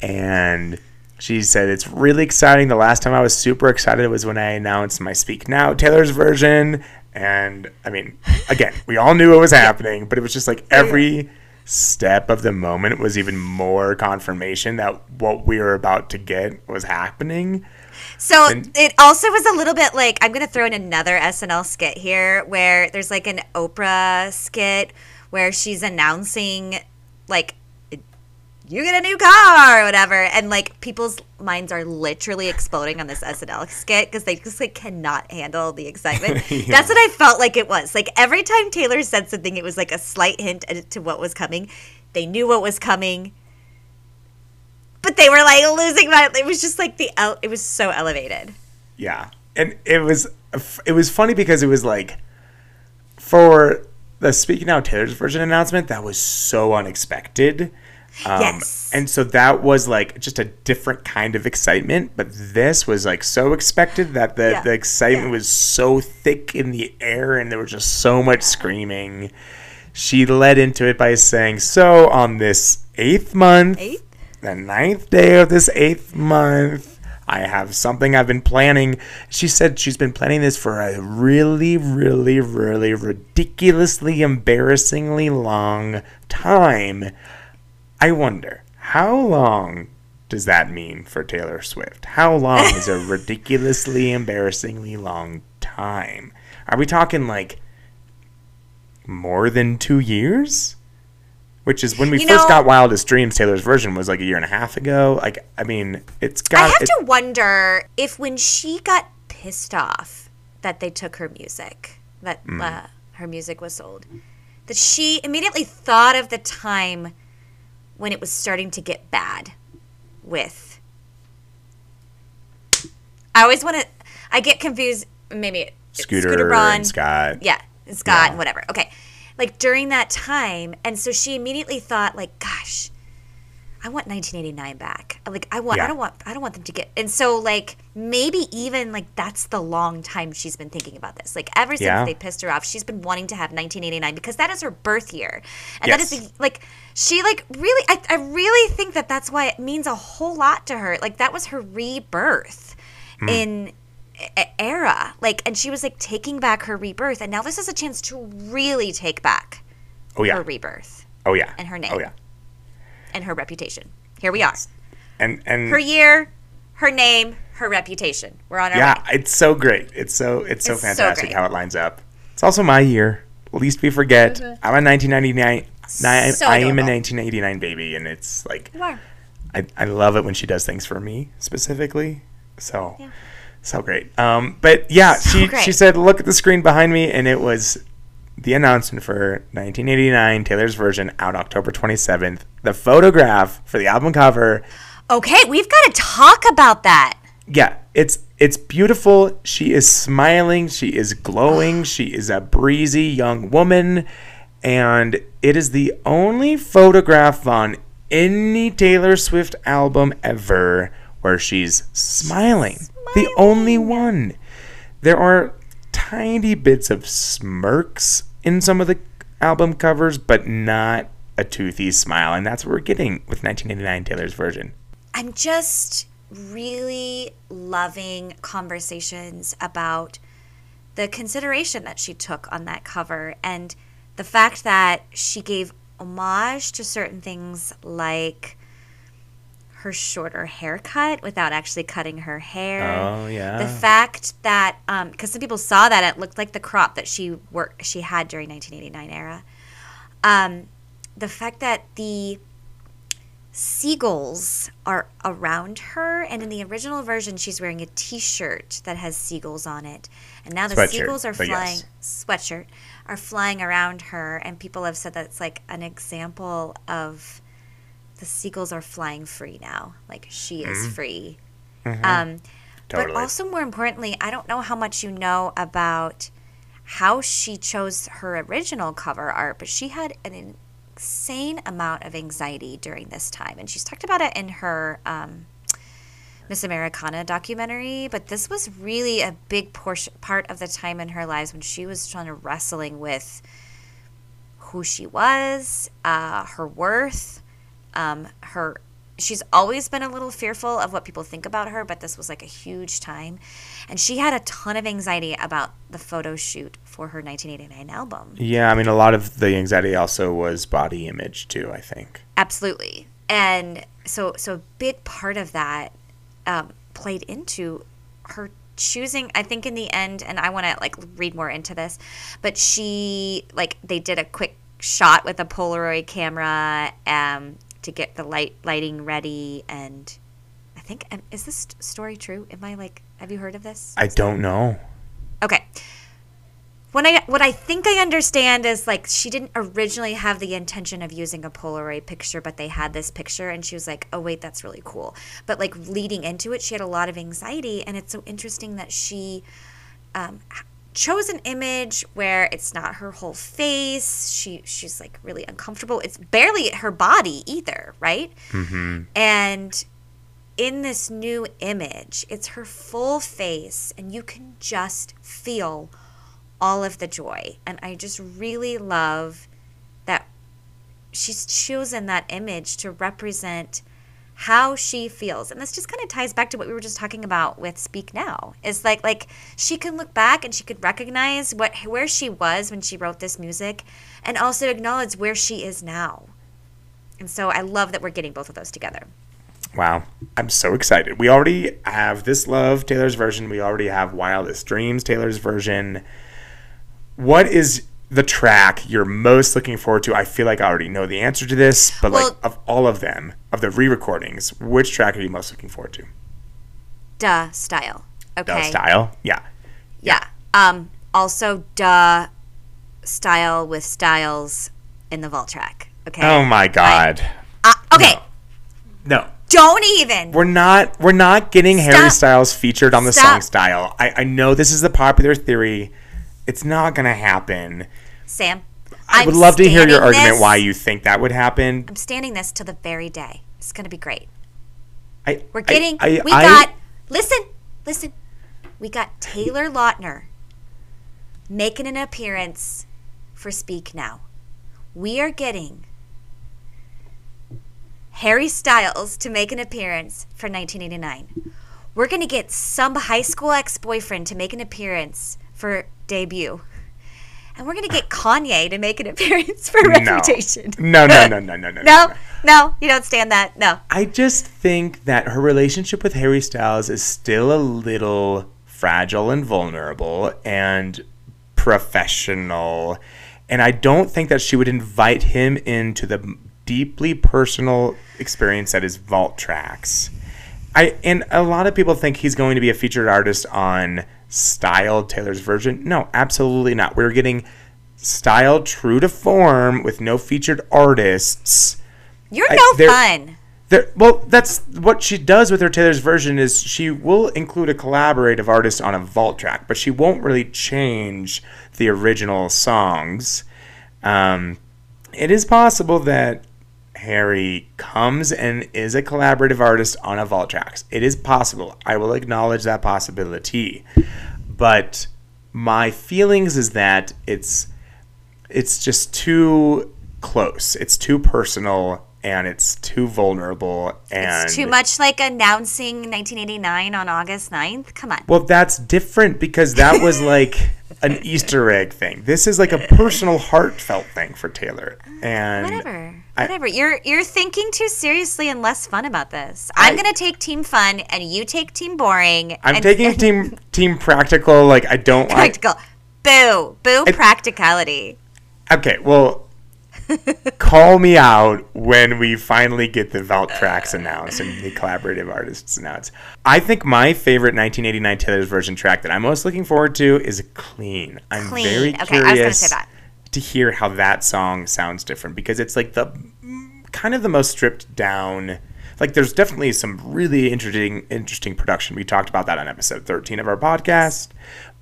S1: And she said it's really exciting. The last time I was super excited was when I announced my Speak Now Taylor's version. And I mean, again, we all knew it was happening, but it was just like every step of the moment was even more confirmation that what we were about to get was happening.
S2: So
S1: And-
S2: it also was a little bit like I'm gonna throw in another SNL skit here where there's like an Oprah skit where she's announcing like you get a new car or whatever and like people's minds are literally exploding on this SNL skit because they just like cannot handle the excitement. That's what I felt like it was. Like every time Taylor said something it was like a slight hint to what was coming. They knew what was coming. But they were like losing my it was just like the el- it was so elevated.
S1: Yeah, and it was it was funny because it was like for the Speak Now Taylor's version announcement that was so unexpected. Um,
S2: Yes.
S1: And so that was like just a different kind of excitement, but this was like so expected that the,
S2: Yeah.
S1: the excitement
S2: Yeah.
S1: was so thick in the air and there was just so much screaming. She led into it by saying, So on this eighth month,
S2: Eighth?
S1: the ninth day of this eighth month, I have something I've been planning. She said she's been planning this for a really, really, really ridiculously, embarrassingly long time. I wonder, how long does that mean for Taylor Swift? How long is a ridiculously, embarrassingly long time? Are we talking like more than two years? Which is when we
S2: You
S1: first
S2: know-
S1: got Wildest Dreams, Taylor's version was like a year and a half ago. Like, I mean, it's got.
S2: I have
S1: it-
S2: to wonder if when she got pissed off that they took her music, that
S1: Mm.
S2: uh, her music was sold, that she immediately thought of the time when it was starting to get bad with. I always want to. I get confused. Maybe it's
S1: Scooter,
S2: Braun.
S1: and Scott.
S2: Yeah, Scott
S1: Yeah.
S2: whatever. Okay. Like during that time, and so she immediately thought, like, gosh, I want 1989 back. Like I want I don't want I don't want them to get and so like maybe even like that's the long time she's been thinking about this. Like ever since
S1: Yeah.
S2: they pissed her off, she's been wanting to have 1989 because that is her birth year. And that
S1: Yes.
S2: is the, like she like really I, I really think that that's why it means a whole lot to her. Like that was her rebirth
S1: Hmm.
S2: in era. Like and she was like taking back her rebirth and now this is a chance to really take back
S1: Oh yeah.
S2: her rebirth
S1: Oh yeah.
S2: and her name.
S1: Oh yeah.
S2: And her reputation. Here we are.
S1: And and
S2: her year, her name, her reputation. We're on our
S1: yeah,
S2: way.
S1: it's so great. It's so it's so
S2: It's
S1: fantastic
S2: great.
S1: how it lines up. It's also my year. Least we forget. I'm a 1999. I,
S2: So
S1: I am a 1989 baby, and it's like I, I love it when she does things for me specifically. So
S2: Yeah.
S1: so great. Um, but yeah,
S2: So
S1: she
S2: great.
S1: she said, "Look at the screen behind me," and it was the announcement for 1989 Taylor's version out October 27th. The photograph for the album cover.
S2: Okay, we've got to talk about that.
S1: Yeah, it's it's beautiful. She is smiling. She is glowing. She is a breezy young woman, and it is the only photograph on any Taylor Swift album ever where she's smiling. The only one. There are tiny bits of smirks in some of the album covers, but not a toothy smile, and that's what we're getting with 1989 Taylor's version.
S2: I'm just really loving conversations about the consideration that she took on that cover and the fact that she gave homage to certain things like her shorter haircut without actually cutting her hair.
S1: Oh, yeah.
S2: The fact that because some people saw that it looked like the crop that she worked she had during 1989 era. Um, the fact that the seagulls are around her and in the original version she's wearing a t-shirt that has seagulls on it and now the
S1: Sweatshirt,
S2: seagulls are flying
S1: yes.
S2: sweatshirt are flying around her and people have said that's like an example of the seagulls are flying free now like she is free um,
S1: Mm-hmm. Totally.
S2: but also more importantly i don't know how much you know about how she chose her original cover art but she had an insane amount of anxiety during this time. And she's talked about it in her um, miss americana documentary but this was really a big portion part of the time in her lives when she was trying to wrestling with who she was uh, her worth um, her she's always been a little fearful of what people think about her but this was like a huge time and she had a ton of anxiety about the photo shoot for her 1989 album
S1: Yeah, I mean, a lot of the anxiety also was body image too. I think.
S2: absolutely and so so a big part of that um, played into her choosing i think in the end and i want to like read more into this but she like they did a quick shot with a polaroid camera um, to get the light lighting ready and i think um, is this story true am i like have you heard of this
S1: I don't know.
S2: Okay. When I what I think I understand is like she didn't originally have the intention of using a Polaroid picture, but they had this picture and she was like, "Oh wait, that's really cool." But like leading into it, she had a lot of anxiety, and it's so interesting that she um, chose an image where it's not her whole face. She she's like really uncomfortable. It's barely her body either, right? Mm-hmm. And in this new image, it's her full face, and you can just feel all of the joy. And I just really love that she's chosen that image to represent how she feels. And this just kind of ties back to what we were just talking about with Speak Now. It's like like she can look back and she could recognize what where she was when she wrote this music and also acknowledge where she is now. And so I love that we're getting both of those together.
S1: Wow, I'm so excited. We already have This Love, Taylor's version. We already have Wildest Dreams, Taylor's version. What is the track you're most looking forward to? I feel like I already know the answer to this, but
S2: Well-
S1: like of all of them, of the re-recordings, which track are you most looking forward to?
S2: Duh style. Okay.
S1: The style, yeah.
S2: Yeah. Um, also, duh style with styles in the vault track. Okay.
S1: Oh my god,
S2: Uh, okay.
S1: no.
S2: Don't even.
S1: We're not we're not getting Harry Styles featured on the
S2: Stop.
S1: song style. I, I know this is the popular theory. It's not gonna happen.
S2: Sam.
S1: I
S2: I'm
S1: would love to hear your argument
S2: this-
S1: why you think that would happen.
S2: I'm standing this till the very day. It's gonna be great.
S1: I,
S2: We're getting.
S1: I-
S2: we
S1: I-
S2: got. Listen. Listen. We got Taylor Lautner making an appearance for Speak Now. We are getting Harry Styles to make an appearance for 1989. We're going to get some high school ex boyfriend to make an appearance for debut. And we're going to get Kanye to make an appearance for
S1: no.
S2: Reputation.
S1: No, no, no, no, no, no,
S2: No, no, you don't stand that. No.
S1: I just think that her relationship with Harry Styles is still a little fragile and vulnerable and professional. And I don't think that she would invite him into the deeply personal experience that is Vault Tracks. I and a lot of people think he's going to be a featured artist on styled Taylor's version. No, absolutely not. We're getting styled true to form with no featured artists
S2: You're
S1: I-
S2: no
S1: there-
S2: fun.
S1: There, well, that's what she does with her Taylor's version is she will include a collaborative artist on a vault track, but she won't really change the original songs. Um, it is possible that Harry comes and is a collaborative artist on a vault tracks. It is possible. I will acknowledge that possibility, but my feelings is that it's it's just too close. It's too personal and it's too vulnerable and
S2: It's too much like announcing 1989 on August 9th. Come on.
S1: Well, that's different because that was like an Easter egg thing. This is like a personal, heartfelt thing for Taylor. And
S2: Whatever.
S1: I-
S2: Whatever. you're you're thinking too seriously and less fun about this. I'm
S1: I-
S2: gonna take team fun and you take team boring.
S1: I'm
S2: and,
S1: taking team team practical. Like I don't like.
S2: practical. Boo. Boo practicality.
S1: Okay, well, call me out when we finally get the vault tracks announced and the collaborative artists announced. I think my favorite 1989 Taylor's version track that I'm most looking forward to is "Clean." I'm
S2: Clean.
S1: very
S2: Okay,
S1: curious
S2: gonna say that.
S1: to hear how that song sounds different because it's like the kind of the most stripped down. Like there's definitely some really interesting interesting production. We talked about that on episode 13 of our podcast,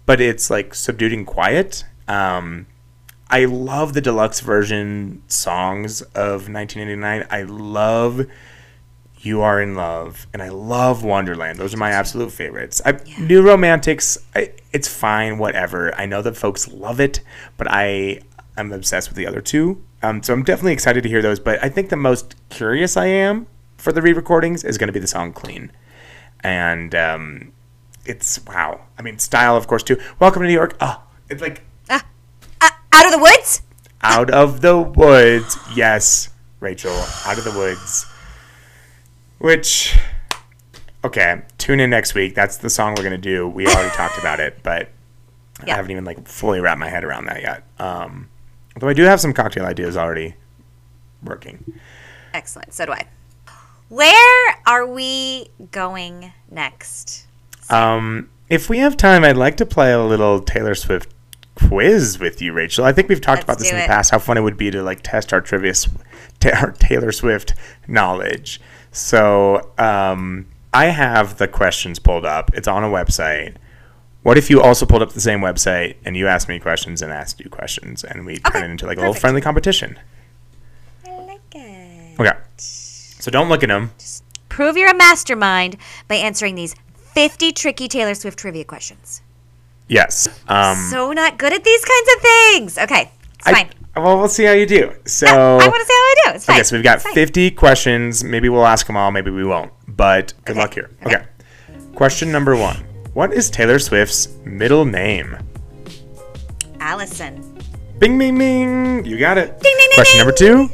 S1: but it's like subdued and quiet. Um, I love the deluxe version songs of 1989. I love You Are in Love and I love Wonderland. Those are my absolute favorites. I, New Romantics, I, it's fine, whatever. I know that folks love it, but I I'm obsessed with the other two. Um, so I'm definitely excited to hear those. But I think the most curious I am for the re-recordings is going to be the song "Clean," and um, it's wow. I mean, style, of course, too. Welcome to New York. Oh, it's like
S2: out of the woods?
S1: out of the woods. Yes, Rachel, out of the woods. Which, okay, tune in next week. That's the song we're gonna do. We already talked about it, but
S2: Yeah.
S1: I haven't even like fully wrapped my head around that yet. Um, although I do have some cocktail ideas already working.
S2: Excellent. So do I. Where are we going next?
S1: Um, if we have time, I'd like to play a little Taylor Swift quiz with you, Rachel. I think we've talked about
S2: Let's
S1: this
S2: do
S1: in the
S2: it.
S1: past. How fun it would be to like test our trivia, ta- our Taylor Swift knowledge. So um, I have the questions pulled up. It's on a website. What if you also pulled up the same website and you asked me questions and asked you questions, and we turn it into like a little friendly competition?
S2: I like it.
S1: Okay. So don't look at them.
S2: Just Prove you're a mastermind by answering these 50 tricky Taylor Swift trivia questions.
S1: Yes. Um,
S2: so not good at these kinds of things. Okay, it's
S1: I-
S2: fine.
S1: well, we'll see how you do. So
S2: I want to see how I do. It's fine.
S1: Okay, so we've got 50 questions. Maybe we'll ask them all, maybe we won't. But good
S2: Okay,
S1: luck here.
S2: okay.
S1: Okay. Question number one What is Taylor Swift's middle name?
S2: Allison.
S1: Bing, bing, bing. You got it.
S2: Ding, ding, ding,
S1: Question number two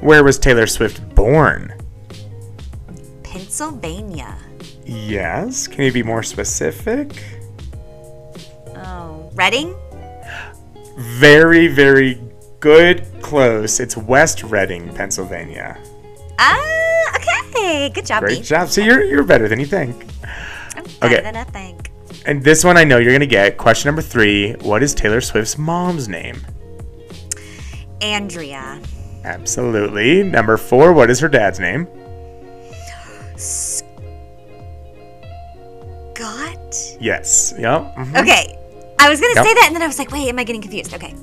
S1: Where was Taylor Swift born?
S2: Pennsylvania.
S1: Yes. Can you be more specific?
S2: Oh, Reading?
S1: Very, very good. Close. It's West Reading, Pennsylvania.
S2: Ah, okay. Good job,
S1: Great
S2: B.
S1: job. So you're, you're better than you think.
S2: I'm better
S1: Okay.
S2: than I think.
S1: And this one I know you're going to get. Question number three What is Taylor Swift's mom's name?
S2: Andrea.
S1: Absolutely. Number four, what is her dad's name?
S2: Got?
S1: Yes. Yep. mhm.
S2: Okay. I was gonna
S1: Yep.
S2: say that, and then I was like, "Wait, am I getting confused?" Okay.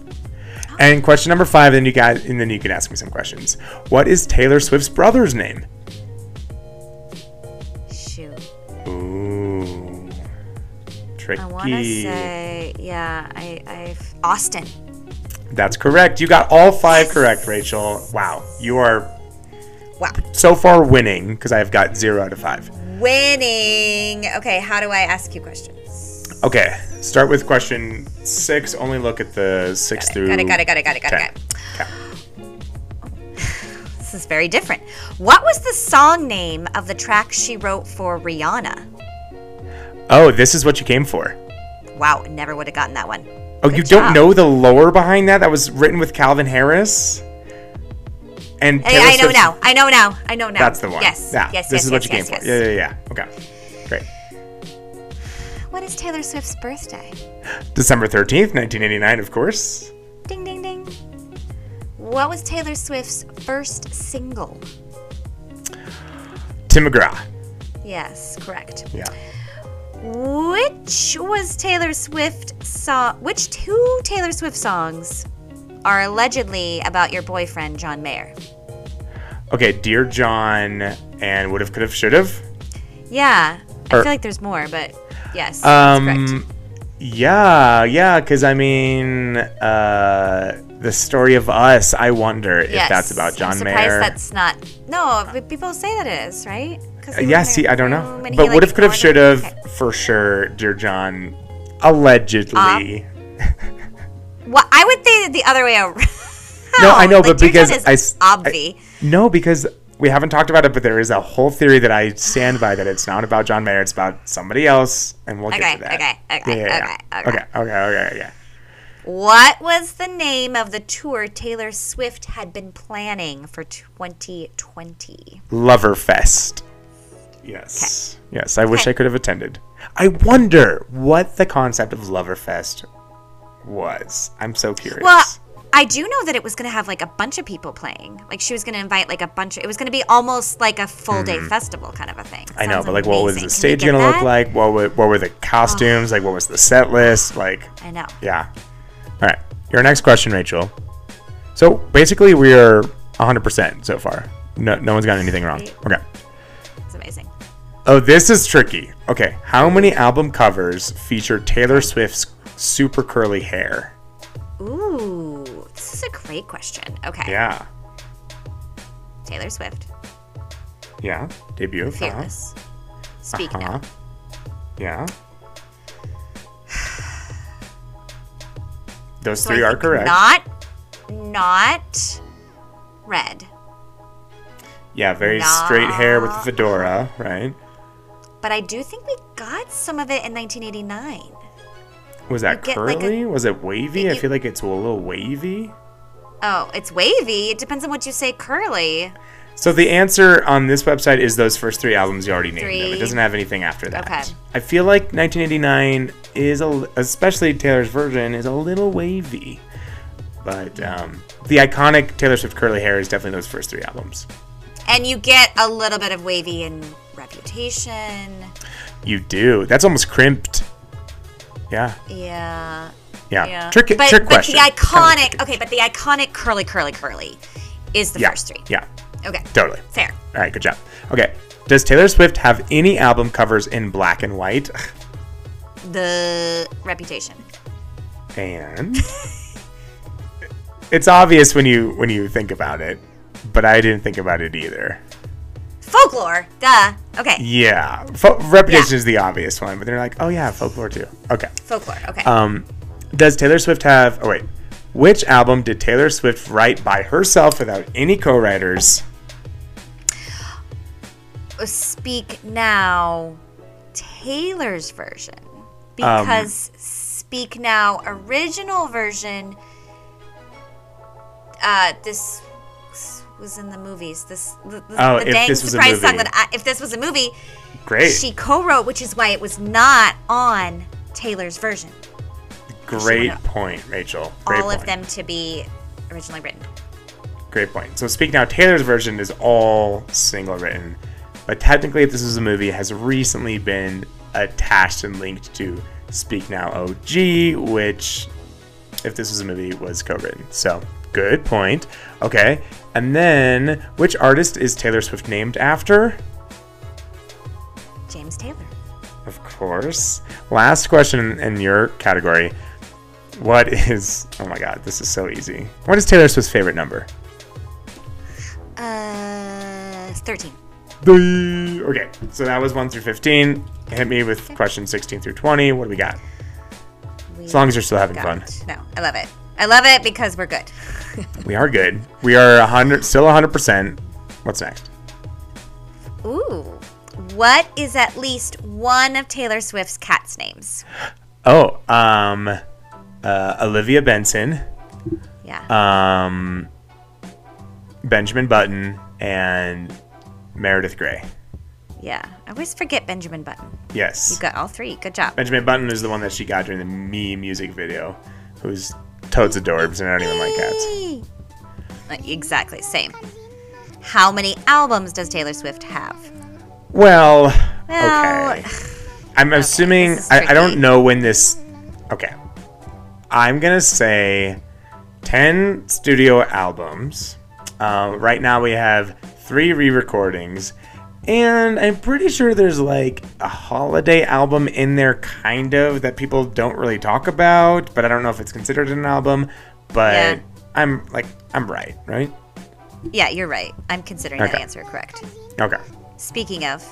S1: And question number five, then you got, and then you can ask me some questions. What is Taylor Swift's brother's name?
S2: Shoot.
S1: Ooh, tricky.
S2: I want to say, yeah, I, I've Austin.
S1: That's correct. You got all five correct, Rachel. Wow, you are
S2: Wow.
S1: so far winning because I have got zero out of five.
S2: Winning. Okay, how do I ask you questions?
S1: Okay, start with question six. Only look at the six through.
S2: Got it. Got it. Got it. Got it. Got it. Got it. This is very different. What was the song name of the track she wrote for Rihanna?
S1: Oh, this is what you came for.
S2: Wow, never would have gotten that one.
S1: Oh,
S2: Good
S1: you don't know the lore behind that? That was written with Calvin Harris. And
S2: Hey,
S1: Taylor
S2: I know
S1: Swift's-
S2: now. I know now. I know now.
S1: That's the one.
S2: Yes.
S1: Yeah.
S2: Yes.
S1: This
S2: yes,
S1: is what
S2: yes,
S1: you
S2: yes,
S1: came for.
S2: yes.
S1: Yeah, yeah, yeah. Okay. Great.
S2: What is Taylor Swift's birthday?
S1: December 13th, 1989, of course.
S2: Ding, ding, ding. What was Taylor Swift's first single?
S1: Tim McGraw.
S2: Yes, correct.
S1: Yeah.
S2: Which was Taylor Swift song? Which two Taylor Swift songs are allegedly about your boyfriend John Mayer?
S1: Okay, Dear John and Would Have, Could Have, Should Have.
S2: Yeah, I
S1: Or-
S2: feel like there's more, but yes.
S1: Um, yeah, yeah, because I mean, uh, the story of us. I wonder if
S2: Yes.
S1: that's about John
S2: I'm surprised
S1: Mayer.
S2: that's not. No, but people say that it is, right? 'Cause
S1: Uh, yeah, see, I don't know,
S2: he,
S1: but
S2: like,
S1: would have, could have, should have
S2: Okay.
S1: for sure. Dear John, allegedly.
S2: Well, I would say the other way around.
S1: No, I know,
S2: Like,
S1: but
S2: Dear John
S1: because
S2: is
S1: I
S2: obvi.
S1: No, because we haven't talked about it, but there is a whole theory that I stand by that it's not about John Mayer, it's about somebody else, and we'll
S2: Okay,
S1: get to that.
S2: okay, okay,
S1: Yeah, yeah, yeah.
S2: okay,
S1: okay, okay, okay, okay.
S2: What was the name of the tour Taylor Swift had been planning for 2020?
S1: Loverfest. Yes, yes. I wish I could have attended. I wonder what the concept of Loverfest was. I'm so curious.
S2: Well, I do know that it was going to have like a bunch of people playing. Like she was going to invite like a bunch of. It was going to be almost like a full day festival kind of a thing.
S1: Hmm. I know, but like, what was the stage gonna look like? What were, what were the costumes? Like, what was the set list? Like,
S2: I know.
S1: Yeah. All right. Your next question, Rachel. So basically, we are 100% so far. No, no one's got anything wrong. Okay.
S2: It's amazing.
S1: Oh, this is tricky. Okay. How many album covers feature Taylor Swift's super curly hair?
S2: Ooh, this is a great question. Okay.
S1: Yeah.
S2: Taylor Swift,
S1: Yeah. Debut. uh-huh.
S2: Fearless. Speak
S1: Uh-huh.
S2: now.
S1: Yeah. Those
S2: So I
S1: three are correct.
S2: Not, not red.
S1: yeah, very straight hair with the fedora, right?
S2: But I do think we got some of it in 1989.
S1: Was that
S2: You get, like, a-
S1: curly? Was it wavy? I feel like it's a little wavy.
S2: Oh, it's wavy. It depends on what you say curly.
S1: So the answer on this website is those first three albums you already named them. It doesn't have anything after that.
S2: Okay.
S1: I feel like 1989 is a, especially Taylor's version, is a little wavy. But um, the iconic Taylor Swift curly hair is definitely those first three albums.
S2: And you get a little bit of wavy in Reputation.
S1: You do. That's almost crimped. Yeah.
S2: Yeah.
S1: Yeah.
S2: Yeah.
S1: Trick,
S2: but,
S1: trick
S2: but
S1: question.
S2: the
S1: Kind of
S2: iconic, okay, but the iconic curly, curly, curly is the
S1: Yeah.
S2: first three.
S1: Yeah.
S2: Okay.
S1: Totally.
S2: Fair.
S1: All right. Good job. Okay. Does Taylor Swift have any album covers in black and white?
S2: The Reputation.
S1: and it's obvious when you when you think about it but i didn't think about it either
S2: Folklore. Duh. Okay.
S1: yeah Fo- reputation
S2: Yeah.
S1: is the obvious one but they're like oh yeah folklore too okay
S2: Folklore. Okay.
S1: um does taylor swift have oh wait which album did taylor swift write by herself without any co-writers
S2: Speak Now Taylor's version.
S1: Um,
S2: Because Speak Now original version uh this was in the movies. This the, the,
S1: Oh,
S2: the dang surprise song that I, if this was a movie,
S1: great
S2: she co-wrote, which is why it was not on Taylor's version.
S1: Great point rachel great
S2: All
S1: point.
S2: of them to be originally written.
S1: Great point. So Speak Now, Taylor's version is all single written, but technically, if this was a movie, it has recently been attached and linked to Speak Now OG, which, if this was a movie, was co-written. So good point. Okay, and then which artist is Taylor Swift named after?
S2: James Taylor.
S1: Of course. Last question in your category. What is? Oh my God, this is so easy. What is Taylor Swift's favorite number?
S2: Uh, 13.
S1: The- Okay, so that was 1 through 15. Hit me with question 16 through 20. What do we got? As long as you're still having fun.
S2: No, I love it. I love it because we're good.
S1: We are good. We are 100, still 100%. What's next?
S2: Ooh. What is at least one of Taylor Swift's cat's names?
S1: Oh, um, uh, Olivia Benson,
S2: Yeah.
S1: um, Benjamin Button, and Meredith Grey.
S2: yeah. I always forget Benjamin Button.
S1: Yes.
S2: You got all three. Good job.
S1: Benjamin Button is the one that she got during the Me music video, who's toads adorbs, and I don't even like cats.
S2: Exactly. Same. How many albums does Taylor Swift have?
S1: Well,
S2: Well,
S1: okay. I'm assuming I, I don't know when this. Okay, I'm gonna say ten studio albums. Uh, right now we have three re-recordings, and I'm pretty sure there's like a holiday album in there, kind of that people don't really talk about. But I don't know if it's considered an album. But
S2: Yeah.
S1: I'm like I'm right, right?
S2: Yeah, you're right. I'm considering that answer correct.
S1: Okay.
S2: Speaking of,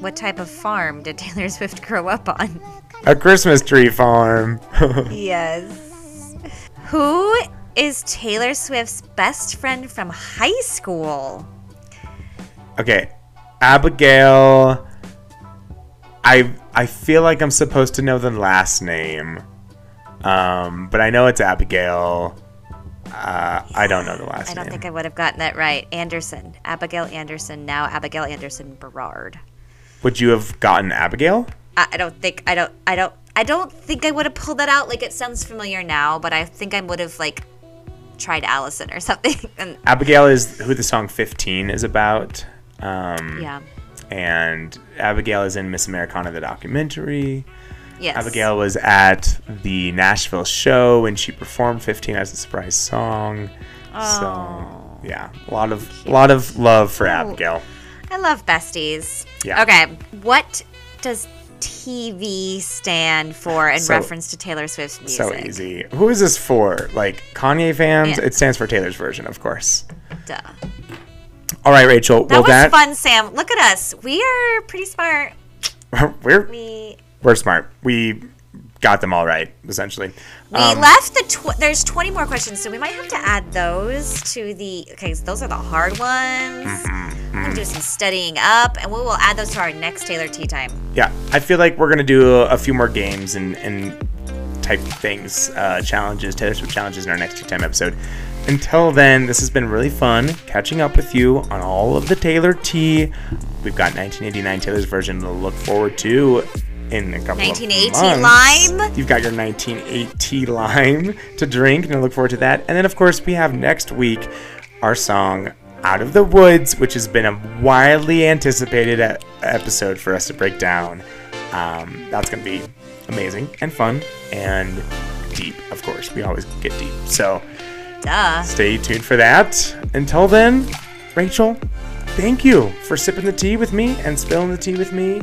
S2: what type of farm did Taylor Swift grow up on?
S1: A Christmas tree farm.
S2: yes. Who is Taylor Swift's best friend from high school?
S1: Okay, Abigail. I I feel like I'm supposed to know the last name, um, but I know it's Abigail. Uh, I don't know the last name.
S2: I don't
S1: name.
S2: think I would have gotten that right. Anderson. Abigail Anderson. Now Abigail Anderson Berard.
S1: Would you have gotten Abigail?
S2: I, don't think I don't I don't I don't think I would have pulled that out. Like it sounds familiar now, but I think I would have like tried Allison or something. and
S1: Abigail is who the song 15 is about. Um,
S2: yeah.
S1: And Abigail is in Miss Americana, the documentary.
S2: Yes.
S1: Abigail was at the Nashville show when she performed 15 as a surprise song. Oh. So yeah, a lot of a lot of love for Abigail.
S2: I love besties.
S1: Yeah.
S2: Okay. What does TV stand for in
S1: So-
S2: reference to Taylor Swift's music?
S1: So easy. Who is this for? Like Kanye fans?
S2: Yeah.
S1: It stands for Taylor's version, of course.
S2: Duh.
S1: All right, Rachel.
S2: That
S1: well,
S2: was
S1: that
S2: fun, Sam. Look at us. We are pretty smart.
S1: we're
S2: We
S1: we're smart. We got them all right, essentially.
S2: We
S1: Um,
S2: left the tw- there's 20 more questions, so we might have to add those to the okay. So those are the hard ones.
S1: Mm-hmm,
S2: I'm gonna do some studying up, and we will add those to our next Taylor Tea Time.
S1: yeah, I feel like we're gonna do a, a few more games and and type things, uh, challenges, Taylor Swift challenges in our next two time episode. Until then, this has been really fun catching up with you on all of the Taylor tea. We've got 1989 Taylor's version to look forward to in a couple
S2: 1980
S1: of months.
S2: lime.
S1: You've got your 1980 lime to drink, and I look forward to that. And then, of course, we have next week our song "Out of the Woods," which has been a wildly anticipated episode for us to break down. Um, that's going to be amazing and fun and deep. Of course, we always get deep. So
S2: Duh.
S1: stay tuned for that. Until then, Rachel, thank you for sipping the tea with me and spilling the tea with me.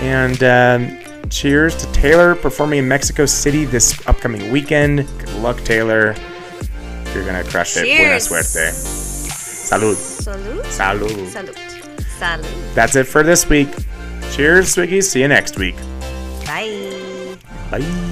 S1: And um, cheers to Taylor performing in Mexico City this upcoming weekend. Good luck, Taylor. You're going to crush it. Buena
S2: Cheers.
S1: suerte. Salud.
S2: Salud.
S1: Salud.
S2: Salud. Salud.
S1: That's it for this week. Cheers, Swiggies. See you next week.
S2: Bye.
S1: Bye.